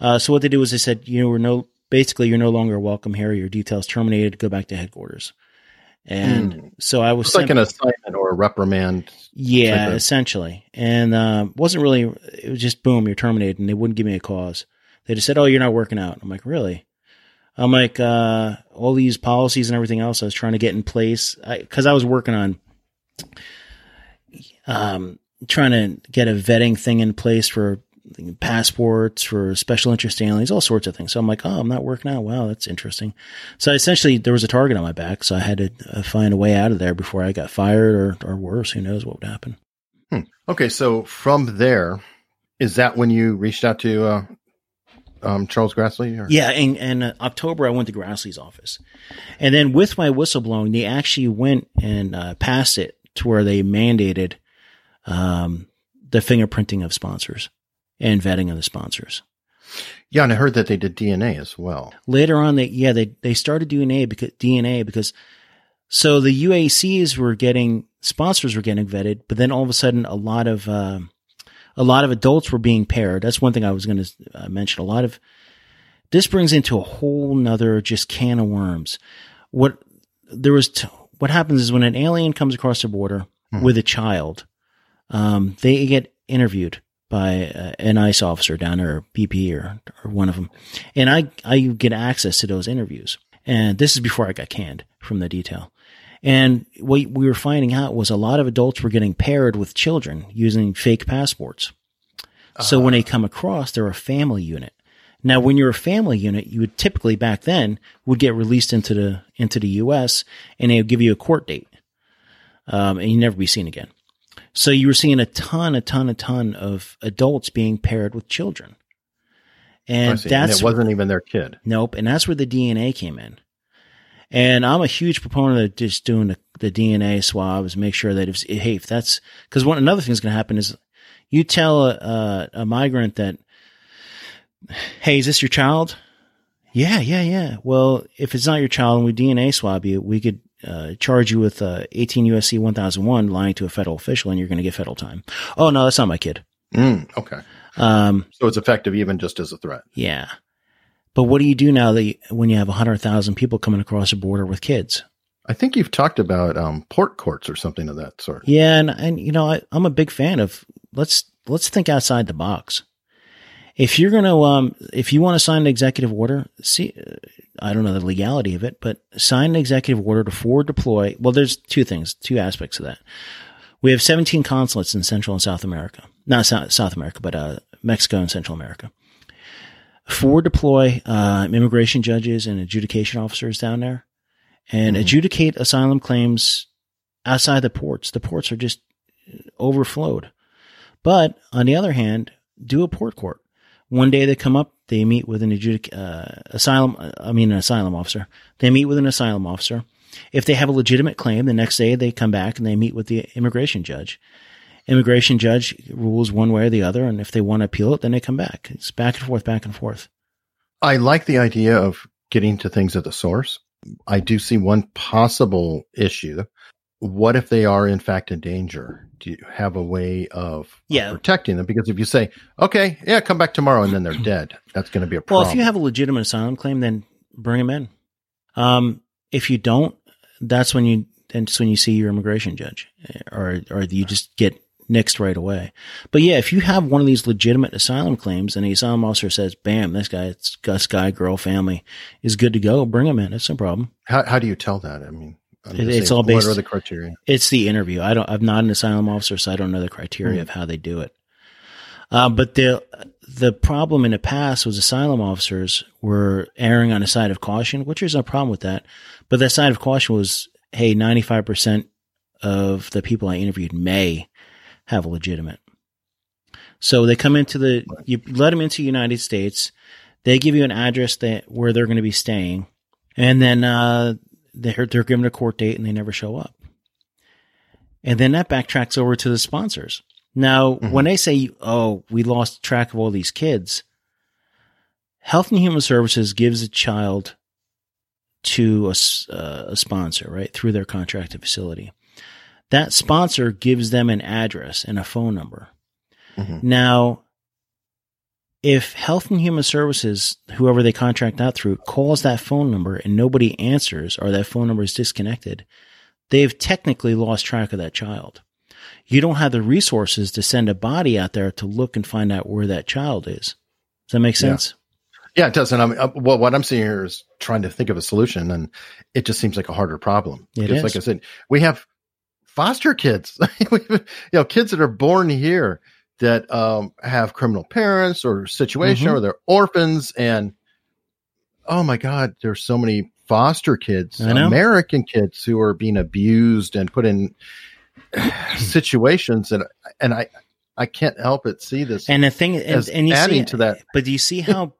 Speaker 3: Uh, so what they did was they said, you know, we're no, basically you're no longer welcome here. Your details terminated. Go back to headquarters. And
Speaker 2: Hmm.
Speaker 3: so I was
Speaker 2: It's like an assignment or a reprimand.
Speaker 3: yeah, essentially. And um, wasn't really. It was just boom, you're terminated, and they wouldn't give me a cause. They just said, "Oh, you're not working out." I'm like, "Really?" I'm like, uh, all these policies and everything else I was trying to get in place because I, was working on, um, trying to get a vetting thing in place for passports for special interest aliens, all sorts of things. So I'm like, oh, I'm not working out. Wow, that's interesting. So essentially, there was a target on my back, so I had to uh, find a way out of there before I got fired or or worse. Who knows what would happen?
Speaker 2: Okay, so from there, is that when you reached out to uh, um, Charles Grassley? Or?
Speaker 3: Yeah, in, in uh, October, I went to Grassley's office. And then with my whistleblowing, they actually went and uh, passed it to where they mandated um, the fingerprinting of sponsors and vetting of the sponsors.
Speaker 2: Yeah, and I heard that they did DNA as well.
Speaker 3: Later on, they yeah they they started DNA because DNA because so the UACs were getting sponsors were getting vetted, but then all of a sudden a lot of uh, a lot of adults were being paired. That's one thing I was going to uh, mention. A lot of this brings into a whole nother just can of worms. What there was t- what happens is when an alien comes across the border
Speaker 2: Mhm.
Speaker 3: with a child, um, they get interviewed by uh, an ICE officer down there, or BP or, or one of them. And I, I get access to those interviews. And this is before I got canned from the detail. And what we were finding out was a lot of adults were getting paired with children using fake passports. So when they come across, they're a family unit. Now, when you're a family unit, you would typically back then would get released into the into the U.S. and they would give you a court date, um, and you'd never be seen again. So you were seeing a ton, a ton, a ton of adults being paired with children, and
Speaker 2: see. And it wasn't even their kid.
Speaker 3: Nope. And that's where the DNA came in. And I'm a huge proponent of just doing the, the DNA swabs, make sure that if, hey, if that's, cause one, another thing's going to happen is you tell a, a, a migrant that, hey, is this your child? Yeah, yeah, yeah. Well, if it's not your child and we DNA swab you, we could uh, charge you with uh, 18 USC 1001 lying to a federal official and you're going to get federal time. Oh, no, that's not my kid.
Speaker 2: Mm, okay.
Speaker 3: Um,
Speaker 2: So it's effective even just as a threat.
Speaker 3: yeah. But what do you do now that you, when you have 100,000 people coming across the border with kids?
Speaker 2: I think you've talked about um, port courts or something of that sort.
Speaker 3: Yeah, and and you know I, I'm a big fan of let's let's think outside the box. If you're going to um if you want to sign an executive order, see uh, I don't know the legality of it, but sign an executive order to forward deploy. Well, there's two things, two aspects of that. We have 17 consulates in Central and South America, not South, South America, but uh, Mexico and Central America. Forward deploy uh, immigration judges and adjudication officers down there, and
Speaker 2: Mhm.
Speaker 3: adjudicate asylum claims outside the ports. The ports are just overflowed. But on the other hand, do a port court. One day they come up, they meet with an adjudic- uh, asylum, I mean, an asylum officer. They meet with an asylum officer. If they have a legitimate claim, the next day they come back and they meet with the immigration judge. Immigration judge rules one way or the other, and if they want to appeal it, then they come back. It's back and forth, back and forth.
Speaker 2: I like the idea of getting to things at the source. I do see one possible issue. What if they are in fact in danger? Do you have a way of,
Speaker 3: Yeah.
Speaker 2: protecting them? Because if you say, okay, yeah, come back tomorrow and then they're dead, that's going to be a problem.
Speaker 3: Well, if you have a legitimate asylum claim, then bring them in. Um, if you don't, that's when you that's when you see your immigration judge, or or you just get nixed right away. But yeah, if you have one of these legitimate asylum claims, and the asylum officer says, "Bam, this guy, it's Gus guy, girl, family is good to go," bring him in. It's no problem.
Speaker 2: how, how do you tell that? I mean,
Speaker 3: It- it's all based-
Speaker 2: What are the criteria?
Speaker 3: It's the interview. I don't. I'm not an asylum officer, so I don't know the criteria
Speaker 2: Mhm.
Speaker 3: of how they do it. Uh, but the the problem in the past was asylum officers were erring on a side of caution, which is no problem with that. But that side of caution was, hey, 95 percent of the people I interviewed may have a legitimate. So they come into the you let them into the United States. They give you an address that where they're going to be staying, and then uh, they're they're given a court date and they never show up. And then that backtracks over to the sponsors. Now,
Speaker 2: Mhm.
Speaker 3: when they say, "Oh, we lost track of all these kids," Health and Human Services gives a child to a, uh, a sponsor, right, through their contracted facility. That sponsor gives them an address and a phone number.
Speaker 2: Mhm.
Speaker 3: Now, if Health and Human Services, whoever they contract out through, calls that phone number and nobody answers or that phone number is disconnected, they've technically lost track of that child. You don't have the resources to send a body out there to look and find out where that child is. Does that make sense?
Speaker 2: Yeah, it does. And I'm, uh, well, what I'm seeing here is trying to think of a solution, and it just seems like a harder problem.
Speaker 3: It
Speaker 2: because,
Speaker 3: is.
Speaker 2: like I said, we have foster kids, you know, kids that are born here that um, have criminal parents or situation,
Speaker 3: Mhm.
Speaker 2: or they're orphans, and oh my God, there's so many foster kids. American kids who are being abused and put in situations that, and I, I can't help but see this
Speaker 3: And the thing, and, and you
Speaker 2: adding
Speaker 3: see,
Speaker 2: to that.
Speaker 3: but do you see how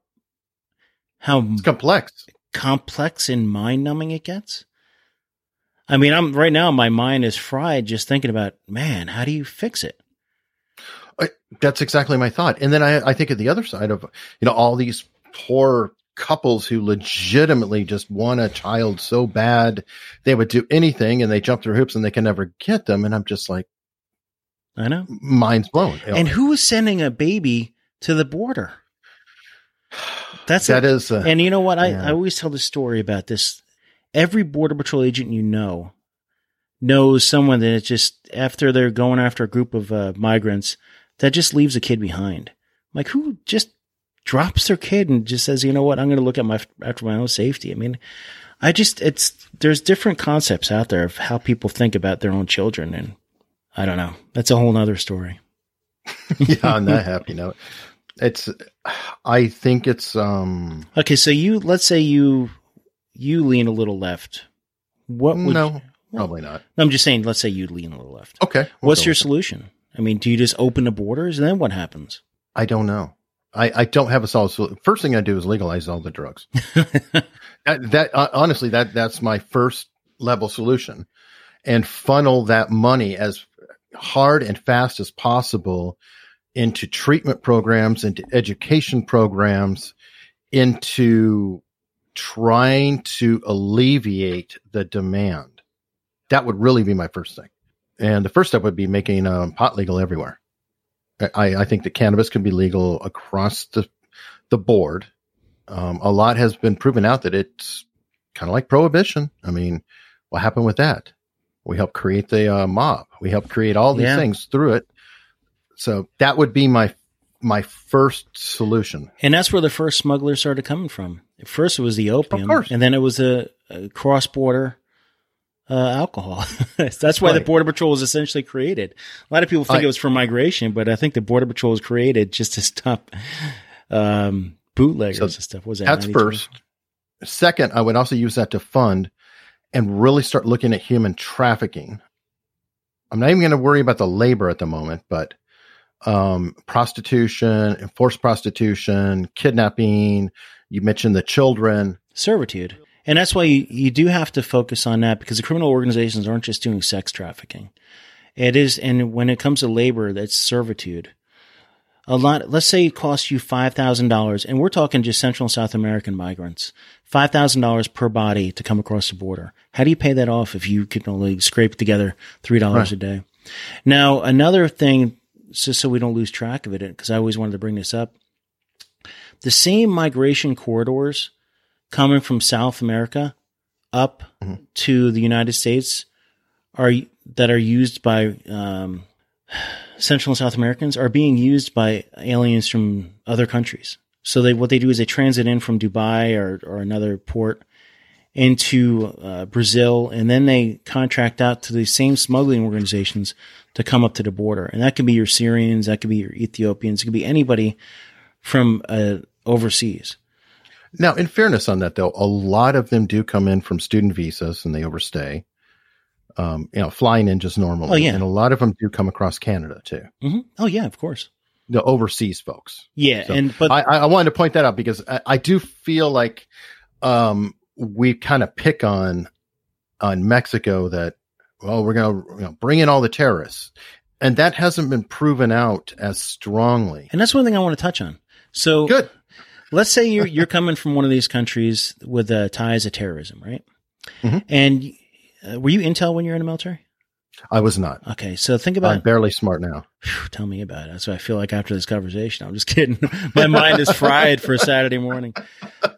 Speaker 3: how
Speaker 2: It's complex.
Speaker 3: complex and mind numbing it gets? I mean, I'm right now. My mind is fried just thinking about, man, how do you fix it?
Speaker 2: That's exactly my thought. And then I, I think of the other side of, you know, all these poor couples who legitimately just want a child so bad they would do anything and they jump through hoops and they can never get them. And I'm just like,
Speaker 3: I know.
Speaker 2: mind's blown.
Speaker 3: And who is sending a baby to the border? That's
Speaker 2: that
Speaker 3: a,
Speaker 2: is, uh,
Speaker 3: and you know what? I,
Speaker 2: yeah.
Speaker 3: I always tell the story about this. Every border patrol agent you know knows someone that just after they're going after a group of uh, migrants that just leaves a kid behind. Like who just drops their kid and just says, you know what? I'm going to look at my after my own safety. I mean, I just it's there's different concepts out there of how people think about their own children, and I don't know. That's a whole nother story.
Speaker 2: yeah, on that happy note, it's, I think it's, um,
Speaker 3: Okay, so you let's say you you lean a little left. What would
Speaker 2: no, probably not.
Speaker 3: I'm just saying. Let's say you lean a little left.
Speaker 2: Okay. we'll
Speaker 3: What's your solution? I mean, do you just open the borders and then what happens?
Speaker 2: I don't know. I, I don't have a solid solution. First thing I do is legalize all the drugs. that, that uh, honestly, that that's my first level solution, and funnel that money as hard and fast as possible into treatment programs, into education programs, into trying to alleviate the demand. That would really be my first thing. And the first step would be making um, pot legal everywhere. I, I think that cannabis can be legal across the the board. Um, a lot has been proven out that it's kind of like prohibition. I mean, What happened with that? We helped create the uh, mob. We helped create all these
Speaker 3: Yeah.
Speaker 2: things through it. So that would be my my first solution.
Speaker 3: And that's where the first smugglers started coming from. At first, it was the opium, and then it was a, a cross-border uh, alcohol. that's why the border patrol was essentially created. A lot of people think
Speaker 2: I-
Speaker 3: it was for migration, but I think the border patrol was created just to stop um, bootleggers
Speaker 2: So
Speaker 3: and stuff. Was that
Speaker 2: That's
Speaker 3: 93?
Speaker 2: first. Second, I would also use that to fund and really start looking at human trafficking. I'm not even going to worry about the labor at the moment, but um, prostitution, enforced prostitution, kidnapping. You mentioned the children.
Speaker 3: servitude. And that's why you, you do have to focus on that because the criminal organizations aren't just doing sex trafficking. It is, and when it comes to labor, that's servitude. A lot, let's say it costs you $5,000, and we're talking just Central and South American migrants, $5,000 per body to come across the border. How do you pay that off if you can only scrape together $3
Speaker 2: Right.
Speaker 3: a day? Now, another thing, just so we don't lose track of it, because I always wanted to bring this up, the same migration corridors coming from South America up
Speaker 2: Mhm.
Speaker 3: to the United States are that are used by um, Central and South Americans are being used by aliens from other countries. So they what they do is they transit in from Dubai or or another port into uh, Brazil, and then they contract out to the same smuggling organizations to come up to the border. And that could be your Syrians, that could be your Ethiopians, it could be anybody from uh, overseas.
Speaker 2: Now, in fairness on that, though, a lot of them do come in from student visas and they overstay. Um, you know, flying in just normally.
Speaker 3: Oh, yeah.
Speaker 2: And a lot of them do come across Canada too.
Speaker 3: hmm Oh yeah, of course.
Speaker 2: The overseas folks.
Speaker 3: Yeah,
Speaker 2: So,
Speaker 3: and but
Speaker 2: I, I I wanted to point that out because I, I do feel like um, we kind of pick on on Mexico that well we're going to you know, bring in all the terrorists, and that hasn't been proven out as strongly.
Speaker 3: and that's one thing I want to touch on. So
Speaker 2: Good.
Speaker 3: Let's say you're you're coming from one of these countries with uh, ties of terrorism, right?
Speaker 2: Mhm.
Speaker 3: And uh, were you intel when you were in the military?
Speaker 2: I was not.
Speaker 3: Okay, so think about.
Speaker 2: I'm barely smart now.
Speaker 3: Phew, tell me about it. That's what I feel like after this conversation. I'm just kidding. My mind is fried for Saturday morning.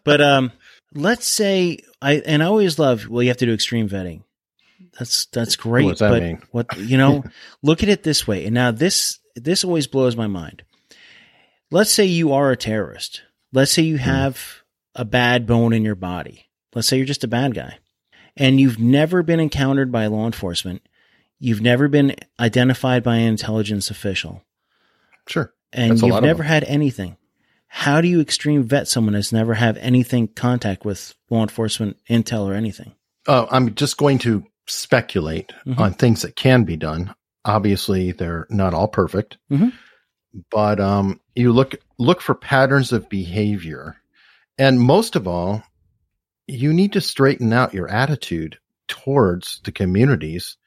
Speaker 3: But um, let's say I and I always love. Well, you have to do extreme vetting. That's that's great.
Speaker 2: What's that
Speaker 3: but
Speaker 2: mean?
Speaker 3: what you know, look at it this way. And now this this always blows my mind. Let's say you are a terrorist. Let's say you have a bad bone in your body. Let's say you're just a bad guy, and you've never been encountered by law enforcement. You've never been identified by an intelligence official
Speaker 2: Sure.
Speaker 3: and
Speaker 2: That's
Speaker 3: you've never had anything. How do you extreme vet someone that's never have anything contact with law enforcement, intel, or anything?
Speaker 2: Uh, I'm just going to speculate
Speaker 3: Mhm.
Speaker 2: on things that can be done. Obviously, they're not all perfect,
Speaker 3: Mhm.
Speaker 2: But um, you look look for patterns of behavior, and most of all, you need to straighten out your attitude towards the communities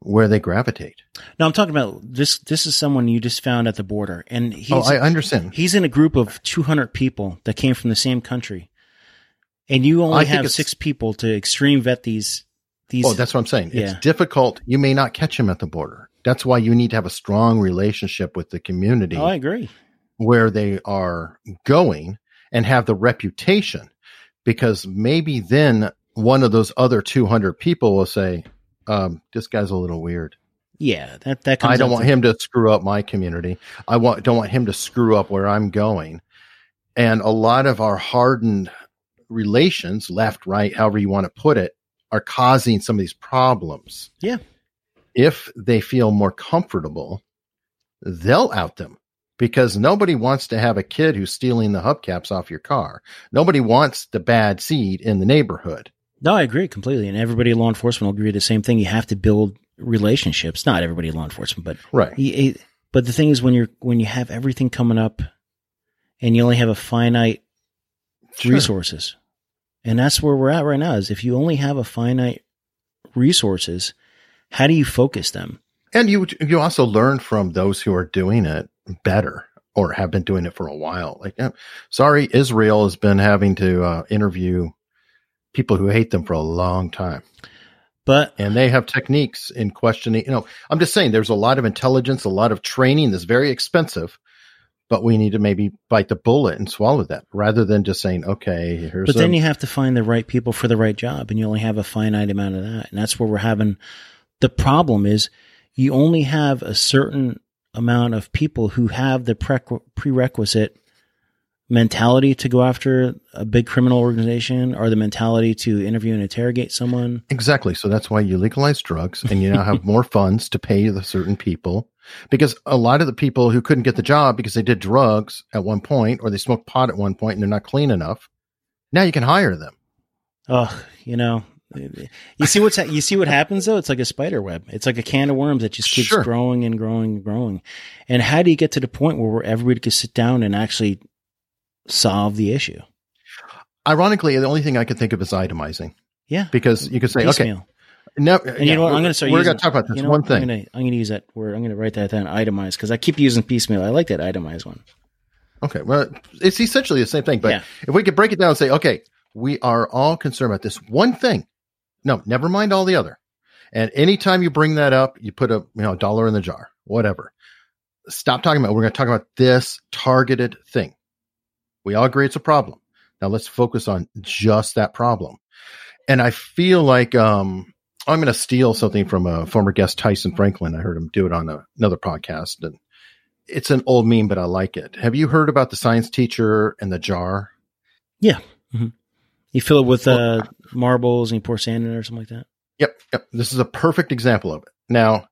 Speaker 2: where they gravitate.
Speaker 3: Now I'm talking about this. This is someone you just found at the border, and he's
Speaker 2: oh, I understand.
Speaker 3: he's in a group of 200 people that came from the same country, and you only
Speaker 2: think
Speaker 3: have six people to extreme vet these. These
Speaker 2: Oh, that's what I'm saying.
Speaker 3: Yeah.
Speaker 2: It's difficult. You may not catch him at the border. That's why you need to have a strong relationship with the community.
Speaker 3: oh, I agree.
Speaker 2: where they are going and have the reputation because maybe then one of those other 200 people will say um, this guy's a little weird
Speaker 3: Yeah, that that comes.
Speaker 2: i don't want
Speaker 3: to-
Speaker 2: him to screw up my community i want don't want him to screw up where i'm going and a lot of our hardened relations left right however you want to put it are causing some of these problems
Speaker 3: Yeah.
Speaker 2: If they feel more comfortable they'll out them because nobody wants to have a kid who's stealing the hubcaps off your car. Nobody wants the bad seed in the neighborhood.
Speaker 3: No, I agree completely, and everybody in law enforcement will agree the same thing. You have to build relationships. Not everybody in law enforcement, but
Speaker 2: Right.
Speaker 3: He- but the thing is, when you're when you have everything coming up, and you only have a finite
Speaker 2: Sure.
Speaker 3: resources, and that's where we're at right now. Is if you only have a finite resources, how do you focus them?
Speaker 2: And you you also learn from those who are doing it better or have been doing it for a while. Like, sorry, Israel has been having to uh, interview people who hate them for a long time,
Speaker 3: But
Speaker 2: and they have techniques in questioning. You know, I'm just saying, there's a lot of intelligence, a lot of training that's very expensive, but we need to maybe bite the bullet and swallow that rather than just saying, okay, here's.
Speaker 3: But then
Speaker 2: a-
Speaker 3: you have to find the right people for the right job, and you only have a finite amount of that, and that's where we're having the problem. Is you only have a certain amount of people who have the prereq- prerequisite mentality to go after a big criminal organization, or the mentality to interview and interrogate someone.
Speaker 2: Exactly. So that's why you legalize drugs and you now have more funds to pay the certain people. Because a lot of the people who couldn't get the job because they did drugs at one point or they smoked pot at one point and they're not clean enough, now you can hire them.
Speaker 3: Oh, you know, you see what's ha- you see what happens though. It's like a spider web. It's like a can of worms that just keeps
Speaker 2: Sure.
Speaker 3: growing and growing and growing. And how do you get to the point where everybody can sit down and actually solve the issue?
Speaker 2: Ironically, the only thing I could think of is itemizing
Speaker 3: Yeah,
Speaker 2: because you could say, okay, no,
Speaker 3: And you know what? I'm going to start.
Speaker 2: We're going to talk about this
Speaker 3: you know
Speaker 2: one
Speaker 3: what?
Speaker 2: thing.
Speaker 3: I'm going to I'm going to use that word. I'm going to write that down. Itemize because I keep using piecemeal. I like that itemized one.
Speaker 2: Okay. Well, it's essentially the same thing, but
Speaker 3: Yeah.
Speaker 2: if we could break it down and say, okay, we are all concerned about this one thing. No, never mind all the other. And anytime you bring that up, you put a you know a dollar in the jar, whatever. Stop talking about. We're going to talk about this targeted thing. We all agree it's a problem. Now let's focus on just that problem. And I feel like um, I'm going to steal something from a former guest, Tyson Franklin. I heard him do it on a, another podcast, and it's an old meme, but I like it. Have you heard about the science teacher and the jar? Yeah.
Speaker 3: You fill it with uh, marbles and you pour sand in it or something like that.
Speaker 2: Yep, yep. This is a perfect example of it. Now,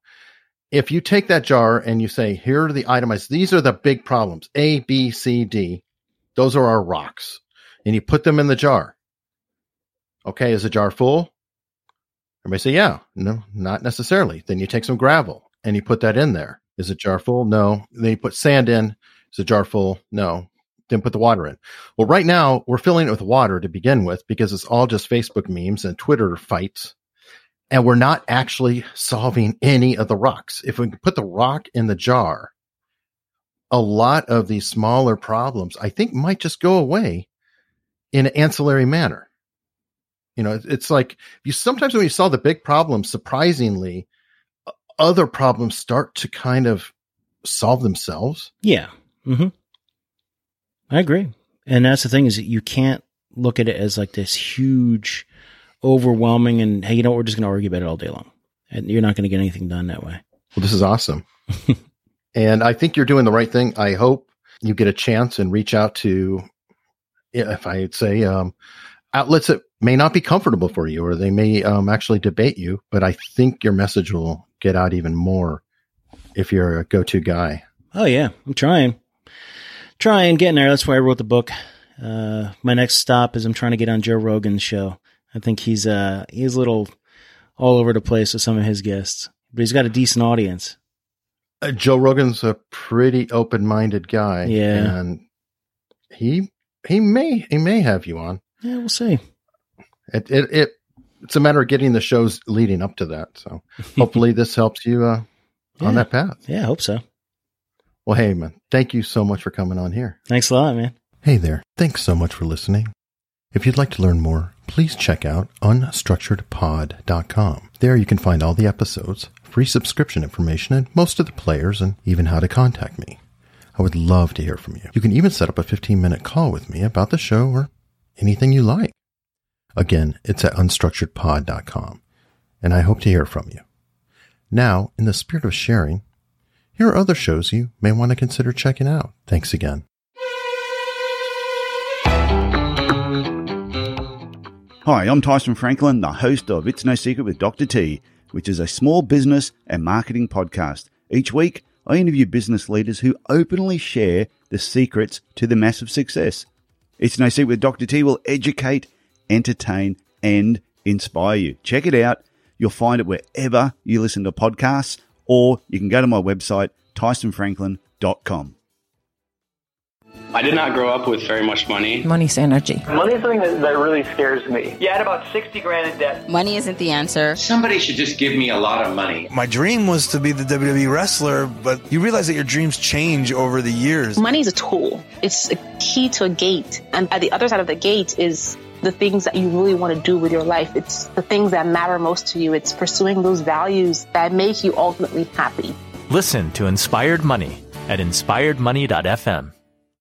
Speaker 2: if you take that jar and you say, here are the itemized, these are the big problems A, B, C, D. Those are our rocks. And you put them in the jar. Okay, is the jar full? Everybody say, yeah. No, not necessarily. Then you take some gravel and you put that in there. Is the jar full? No. Then you put sand in. Is the jar full? No. Then put the water in. Well, right now we're filling it with water to begin with because it's all just Facebook memes and Twitter fights. And we're not actually solving any of the rocks. If we put the rock in the jar, a lot of these smaller problems, I think, might just go away in an ancillary manner. You know, it's- like you sometimes when you solve the big problem, surprisingly, other problems start to kind of solve themselves.
Speaker 3: Yeah. hmm I agree. And that's the thing is that you can't look at it as like this huge, overwhelming, and hey, you know what? We're just going to argue about it all day long. And you're not going to get anything done that way.
Speaker 2: Well, this is awesome. and I think you're doing the right thing. I hope you get a chance and reach out to, if I'd say, um, outlets that may not be comfortable for you or they may um, actually debate you, but I think your message will get out even more if you're a go to guy.
Speaker 3: Oh yeah, I'm trying, trying, getting there. That's why I wrote the book. Uh, my next stop is I'm trying to get on Joe Rogan's show. I think he's uh he's a little all over the place with some of his guests, but he's got a decent audience.
Speaker 2: Uh, Joe Rogan's a pretty open minded guy.
Speaker 3: Yeah.
Speaker 2: And he, he may, he may have you on.
Speaker 3: Yeah, we'll see.
Speaker 2: It, it, it, it's a matter of getting the shows leading up to that. So hopefully this helps you uh,
Speaker 3: Yeah.
Speaker 2: on that path.
Speaker 3: Yeah, I hope so.
Speaker 2: Well, hey, man, thank you so much for coming on here.
Speaker 3: Thanks a lot, man.
Speaker 2: Hey there. Thanks so much for listening. If you'd like to learn more, please check out unstructuredpod.com. There you can find all the episodes, free subscription information, and most of the players, and even how to contact me. I would love to hear from you. You can even set up a 15 minute call with me about the show or anything you like. Again, it's at unstructuredpod.com, and I hope to hear from you. Now, in the spirit of sharing, here are other shows you may want to consider checking out. Thanks again.
Speaker 4: Hi, I'm Tyson Franklin, the host of It's No Secret with Dr. T, which is a small business and marketing podcast. Each week, I interview business leaders who openly share the secrets to the massive success. It's No Secret with Dr. T will educate, entertain, and inspire you. Check it out. You'll find it wherever you listen to podcasts, or you can go to my website, tysonfranklin.com.
Speaker 5: I did not grow up with very much money.
Speaker 6: Money's energy.
Speaker 7: Money is something that, that really scares me.
Speaker 8: You had about 60 grand in debt.
Speaker 9: Money isn't the answer.
Speaker 10: Somebody should just give me a lot of money.
Speaker 11: My dream was to be the WWE wrestler, but you realize that your dreams change over the years.
Speaker 12: Money's a tool. It's a key to a gate. And at the other side of the gate is the things that you really want to do with your life. It's the things that matter most to you. It's pursuing those values that make you ultimately happy.
Speaker 13: Listen to Inspired Money at inspiredmoney.fm.